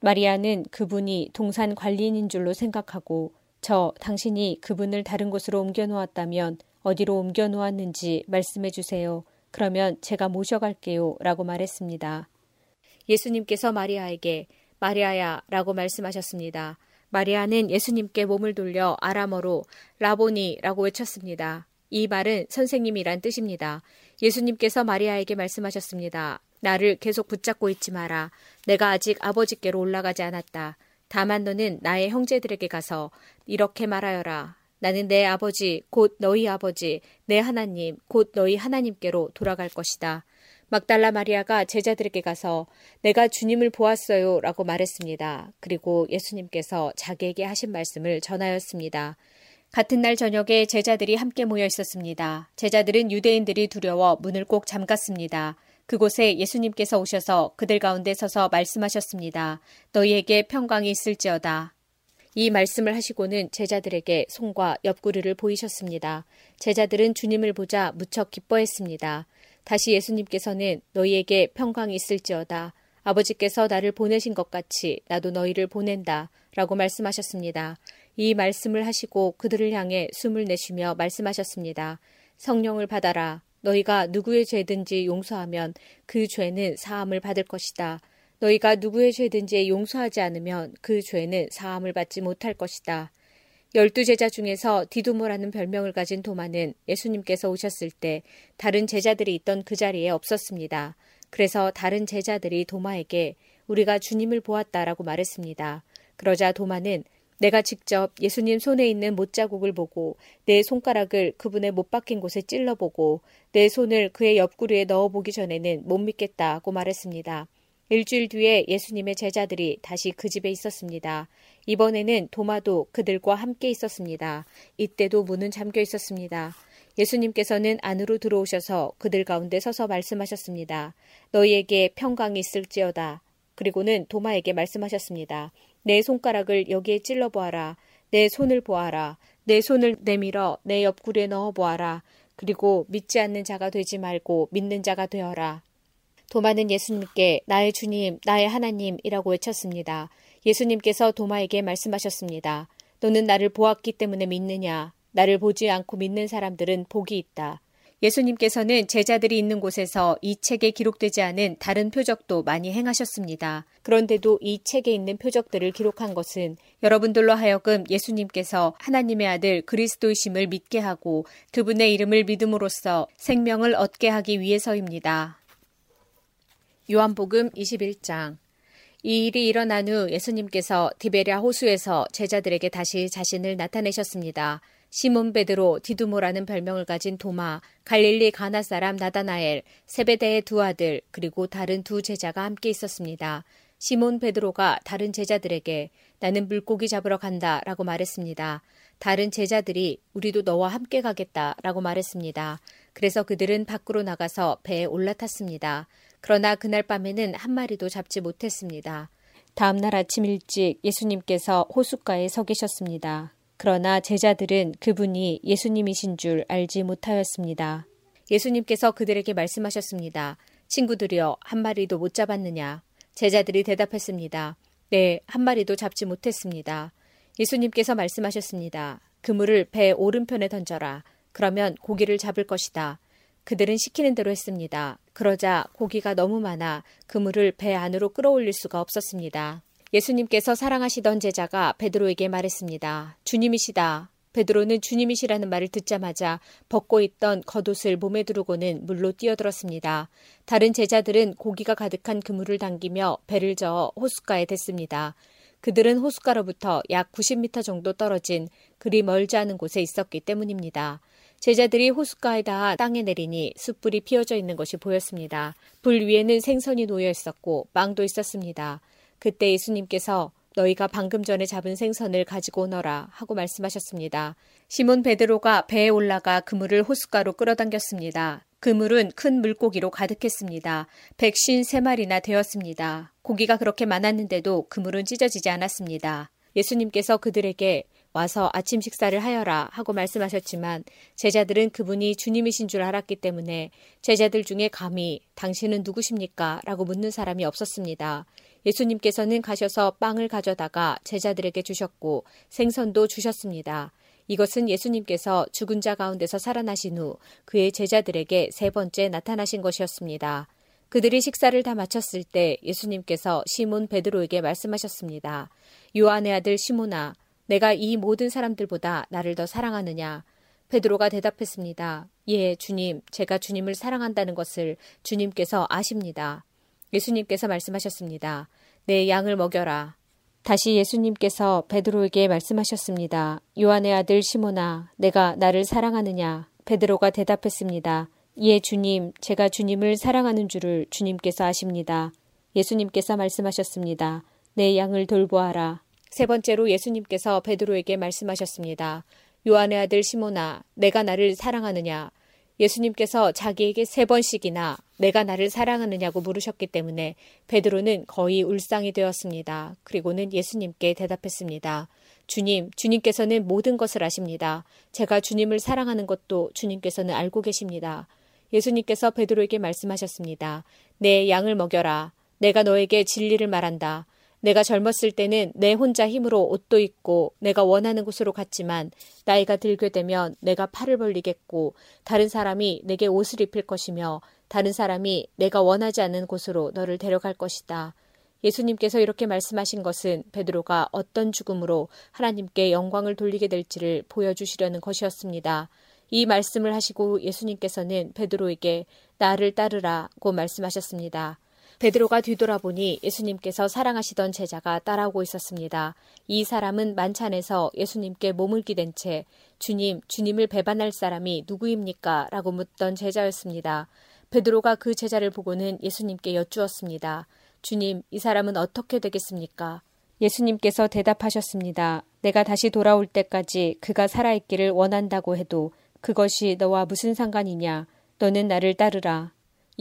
마리아는 그분이 동산 관리인인 줄로 생각하고 저 당신이 그분을 다른 곳으로 옮겨 놓았다면 어디로 옮겨 놓았는지 말씀해 주세요. 그러면 제가 모셔갈게요. 라고 말했습니다. 예수님께서 마리아에게 마리아야 라고 말씀하셨습니다. 마리아는 예수님께 몸을 돌려 아람어로 라보니 라고 외쳤습니다. 이 말은 선생님이란 뜻입니다. 예수님께서 마리아에게 말씀하셨습니다. 나를 계속 붙잡고 있지 마라. 내가 아직 아버지께로 올라가지 않았다. 다만 너는 나의 형제들에게 가서 이렇게 말하여라. 나는 내 아버지, 곧 너희 아버지, 내 하나님, 곧 너희 하나님께로 돌아갈 것이다. 막달라 마리아가 제자들에게 가서 내가 주님을 보았어요 라고 말했습니다. 그리고 예수님께서 자기에게 하신 말씀을 전하였습니다. 같은 날 저녁에 제자들이 함께 모여 있었습니다. 제자들은 유대인들이 두려워 문을 꼭 잠갔습니다. 그곳에 예수님께서 오셔서 그들 가운데 서서 말씀하셨습니다. 너희에게 평강이 있을지어다. 이 말씀을 하시고는 제자들에게 손과 옆구리를 보이셨습니다. 제자들은 주님을 보자 무척 기뻐했습니다. 다시 예수님께서는 너희에게 평강이 있을지어다. 아버지께서 나를 보내신 것 같이 나도 너희를 보낸다. 라고 말씀하셨습니다. 이 말씀을 하시고 그들을 향해 숨을 내쉬며 말씀하셨습니다. 성령을 받아라. 너희가 누구의 죄든지 용서하면 그 죄는 사함을 받을 것이다. 너희가 누구의 죄든지 용서하지 않으면 그 죄는 사함을 받지 못할 것이다. 열두 제자 중에서 디두모라는 별명을 가진 도마는 예수님께서 오셨을 때 다른 제자들이 있던 그 자리에 없었습니다. 그래서 다른 제자들이 도마에게 우리가 주님을 보았다라고 말했습니다. 그러자 도마는 내가 직접 예수님 손에 있는 못자국을 보고 내 손가락을 그분의 못 박힌 곳에 찔러보고 내 손을 그의 옆구리에 넣어보기 전에는 못 믿겠다고 말했습니다. 일주일 뒤에 예수님의 제자들이 다시 그 집에 있었습니다. 이번에는 도마도 그들과 함께 있었습니다. 이때도 문은 잠겨 있었습니다. 예수님께서는 안으로 들어오셔서 그들 가운데 서서 말씀하셨습니다. 너희에게 평강이 있을지어다. 그리고는 도마에게 말씀하셨습니다. 내 손가락을 여기에 찔러 보아라. 내 손을 보아라. 내 손을 내밀어 내 옆구리에 넣어 보아라. 그리고 믿지 않는 자가 되지 말고 믿는 자가 되어라. 도마는 예수님께 나의 주님, 나의 하나님이라고 외쳤습니다. 예수님께서 도마에게 말씀하셨습니다. 너는 나를 보았기 때문에 믿느냐? 나를 보지 않고 믿는 사람들은 복이 있다. 예수님께서는 제자들이 있는 곳에서 이 책에 기록되지 않은 다른 표적도 많이 행하셨습니다. 그런데도 이 책에 있는 표적들을 기록한 것은 여러분들로 하여금 예수님께서 하나님의 아들 그리스도이심을 믿게 하고 그분의 이름을 믿음으로써 생명을 얻게 하기 위해서입니다. 요한복음 21장 이 일이 일어난 후 예수님께서 디베랴 호수에서 제자들에게 다시 자신을 나타내셨습니다. 시몬 베드로, 디두모라는 별명을 가진 도마, 갈릴리 가나 사람 나다나엘, 세베대의 두 아들, 그리고 다른 두 제자가 함께 있었습니다. 시몬 베드로가 다른 제자들에게 나는 물고기 잡으러 간다 라고 말했습니다. 다른 제자들이 우리도 너와 함께 가겠다 라고 말했습니다. 그래서 그들은 밖으로 나가서 배에 올라탔습니다. 그러나 그날 밤에는 한 마리도 잡지 못했습니다. 다음 날 아침 일찍 예수님께서 호숫가에 서 계셨습니다. 그러나 제자들은 그분이 예수님이신 줄 알지 못하였습니다. 예수님께서 그들에게 말씀하셨습니다. 친구들이여, 한 마리도 못 잡았느냐? 제자들이 대답했습니다. 네, 한 마리도 잡지 못했습니다. 예수님께서 말씀하셨습니다. 그물을 배 오른편에 던져라. 그러면 고기를 잡을 것이다. 그들은 시키는 대로 했습니다. 그러자 고기가 너무 많아 그물을 배 안으로 끌어올릴 수가 없었습니다. 예수님께서 사랑하시던 제자가 베드로에게 말했습니다. 주님이시다. 베드로는 주님이시라는 말을 듣자마자 벗고 있던 겉옷을 몸에 두르고는 물로 뛰어들었습니다. 다른 제자들은 고기가 가득한 그물을 당기며 배를 저어 호숫가에 댔습니다. 그들은 호숫가로부터 약 90m 정도 떨어진 그리 멀지 않은 곳에 있었기 때문입니다. 제자들이 호숫가에 닿아 땅에 내리니 숯불이 피어져 있는 것이 보였습니다. 불 위에는 생선이 놓여 있었고 빵도 있었습니다. 그때 예수님께서 너희가 방금 전에 잡은 생선을 가지고 오너라 하고 말씀하셨습니다. 시몬 베드로가 배에 올라가 그물을 호숫가로 끌어당겼습니다. 그물은 큰 물고기로 가득했습니다. 백신 세 마리나 되었습니다. 고기가 그렇게 많았는데도 그물은 찢어지지 않았습니다. 예수님께서 그들에게 와서 아침 식사를 하여라 하고 말씀하셨지만 제자들은 그분이 주님이신 줄 알았기 때문에 제자들 중에 감히 당신은 누구십니까? 라고 묻는 사람이 없었습니다. 예수님께서는 가셔서 빵을 가져다가 제자들에게 주셨고 생선도 주셨습니다. 이것은 예수님께서 죽은 자 가운데서 살아나신 후 그의 제자들에게 세 번째 나타나신 것이었습니다. 그들이 식사를 다 마쳤을 때 예수님께서 시몬 베드로에게 말씀하셨습니다. 요한의 아들 시몬아, 내가 이 모든 사람들보다 나를 더 사랑하느냐? 베드로가 대답했습니다. 예, 주님, 제가 주님을 사랑한다는 것을 주님께서 아십니다. 예수님께서 말씀하셨습니다. 내 양을 먹여라. 다시 예수님께서 베드로에게 말씀하셨습니다. 요한의 아들 시모나, 내가 나를 사랑하느냐? 베드로가 대답했습니다. 예, 주님, 제가 주님을 사랑하는 줄을 주님께서 아십니다. 예수님께서 말씀하셨습니다. 내 양을 돌보아라. 세 번째로 예수님께서 베드로에게 말씀하셨습니다. 요한의 아들 시모나, 내가 나를 사랑하느냐? 예수님께서 자기에게 세 번씩이나 내가 나를 사랑하느냐고 물으셨기 때문에 베드로는 거의 울상이 되었습니다. 그리고는 예수님께 대답했습니다. 주님, 주님께서는 모든 것을 아십니다. 제가 주님을 사랑하는 것도 주님께서는 알고 계십니다. 예수님께서 베드로에게 말씀하셨습니다. 내 양을 먹여라. 내가 너에게 진리를 말한다. 내가 젊었을 때는 내 혼자 힘으로 옷도 입고 내가 원하는 곳으로 갔지만 나이가 들게 되면 내가 팔을 벌리겠고 다른 사람이 내게 옷을 입힐 것이며 다른 사람이 내가 원하지 않는 곳으로 너를 데려갈 것이다. 예수님께서 이렇게 말씀하신 것은 베드로가 어떤 죽음으로 하나님께 영광을 돌리게 될지를 보여주시려는 것이었습니다. 이 말씀을 하시고 예수님께서는 베드로에게 나를 따르라고 말씀하셨습니다. 베드로가 뒤돌아보니 예수님께서 사랑하시던 제자가 따라오고 있었습니다. 이 사람은 만찬에서 예수님께 몸을 기댄 채 주님, 주님을 배반할 사람이 누구입니까? 라고 묻던 제자였습니다. 베드로가 그 제자를 보고는 예수님께 여쭈었습니다. 주님, 이 사람은 어떻게 되겠습니까? 예수님께서 대답하셨습니다. 내가 다시 돌아올 때까지 그가 살아있기를 원한다고 해도 그것이 너와 무슨 상관이냐? 너는 나를 따르라.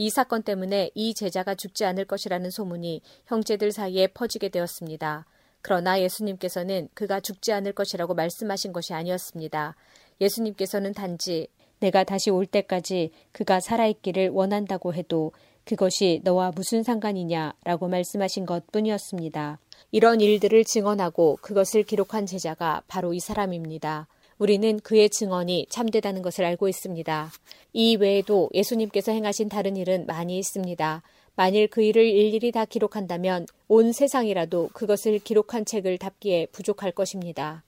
이 사건 때문에 이 제자가 죽지 않을 것이라는 소문이 형제들 사이에 퍼지게 되었습니다. 그러나 예수님께서는 그가 죽지 않을 것이라고 말씀하신 것이 아니었습니다. 예수님께서는 단지 내가 다시 올 때까지 그가 살아있기를 원한다고 해도 그것이 너와 무슨 상관이냐라고 말씀하신 것 뿐이었습니다. 이런 일들을 증언하고 그것을 기록한 제자가 바로 이 사람입니다. 우리는 그의 증언이 참되다는 것을 알고 있습니다. 이 외에도 예수님께서 행하신 다른 일은 많이 있습니다. 만일 그 일을 일일이 다 기록한다면 온 세상이라도 그것을 기록한 책을 답기에 부족할 것입니다.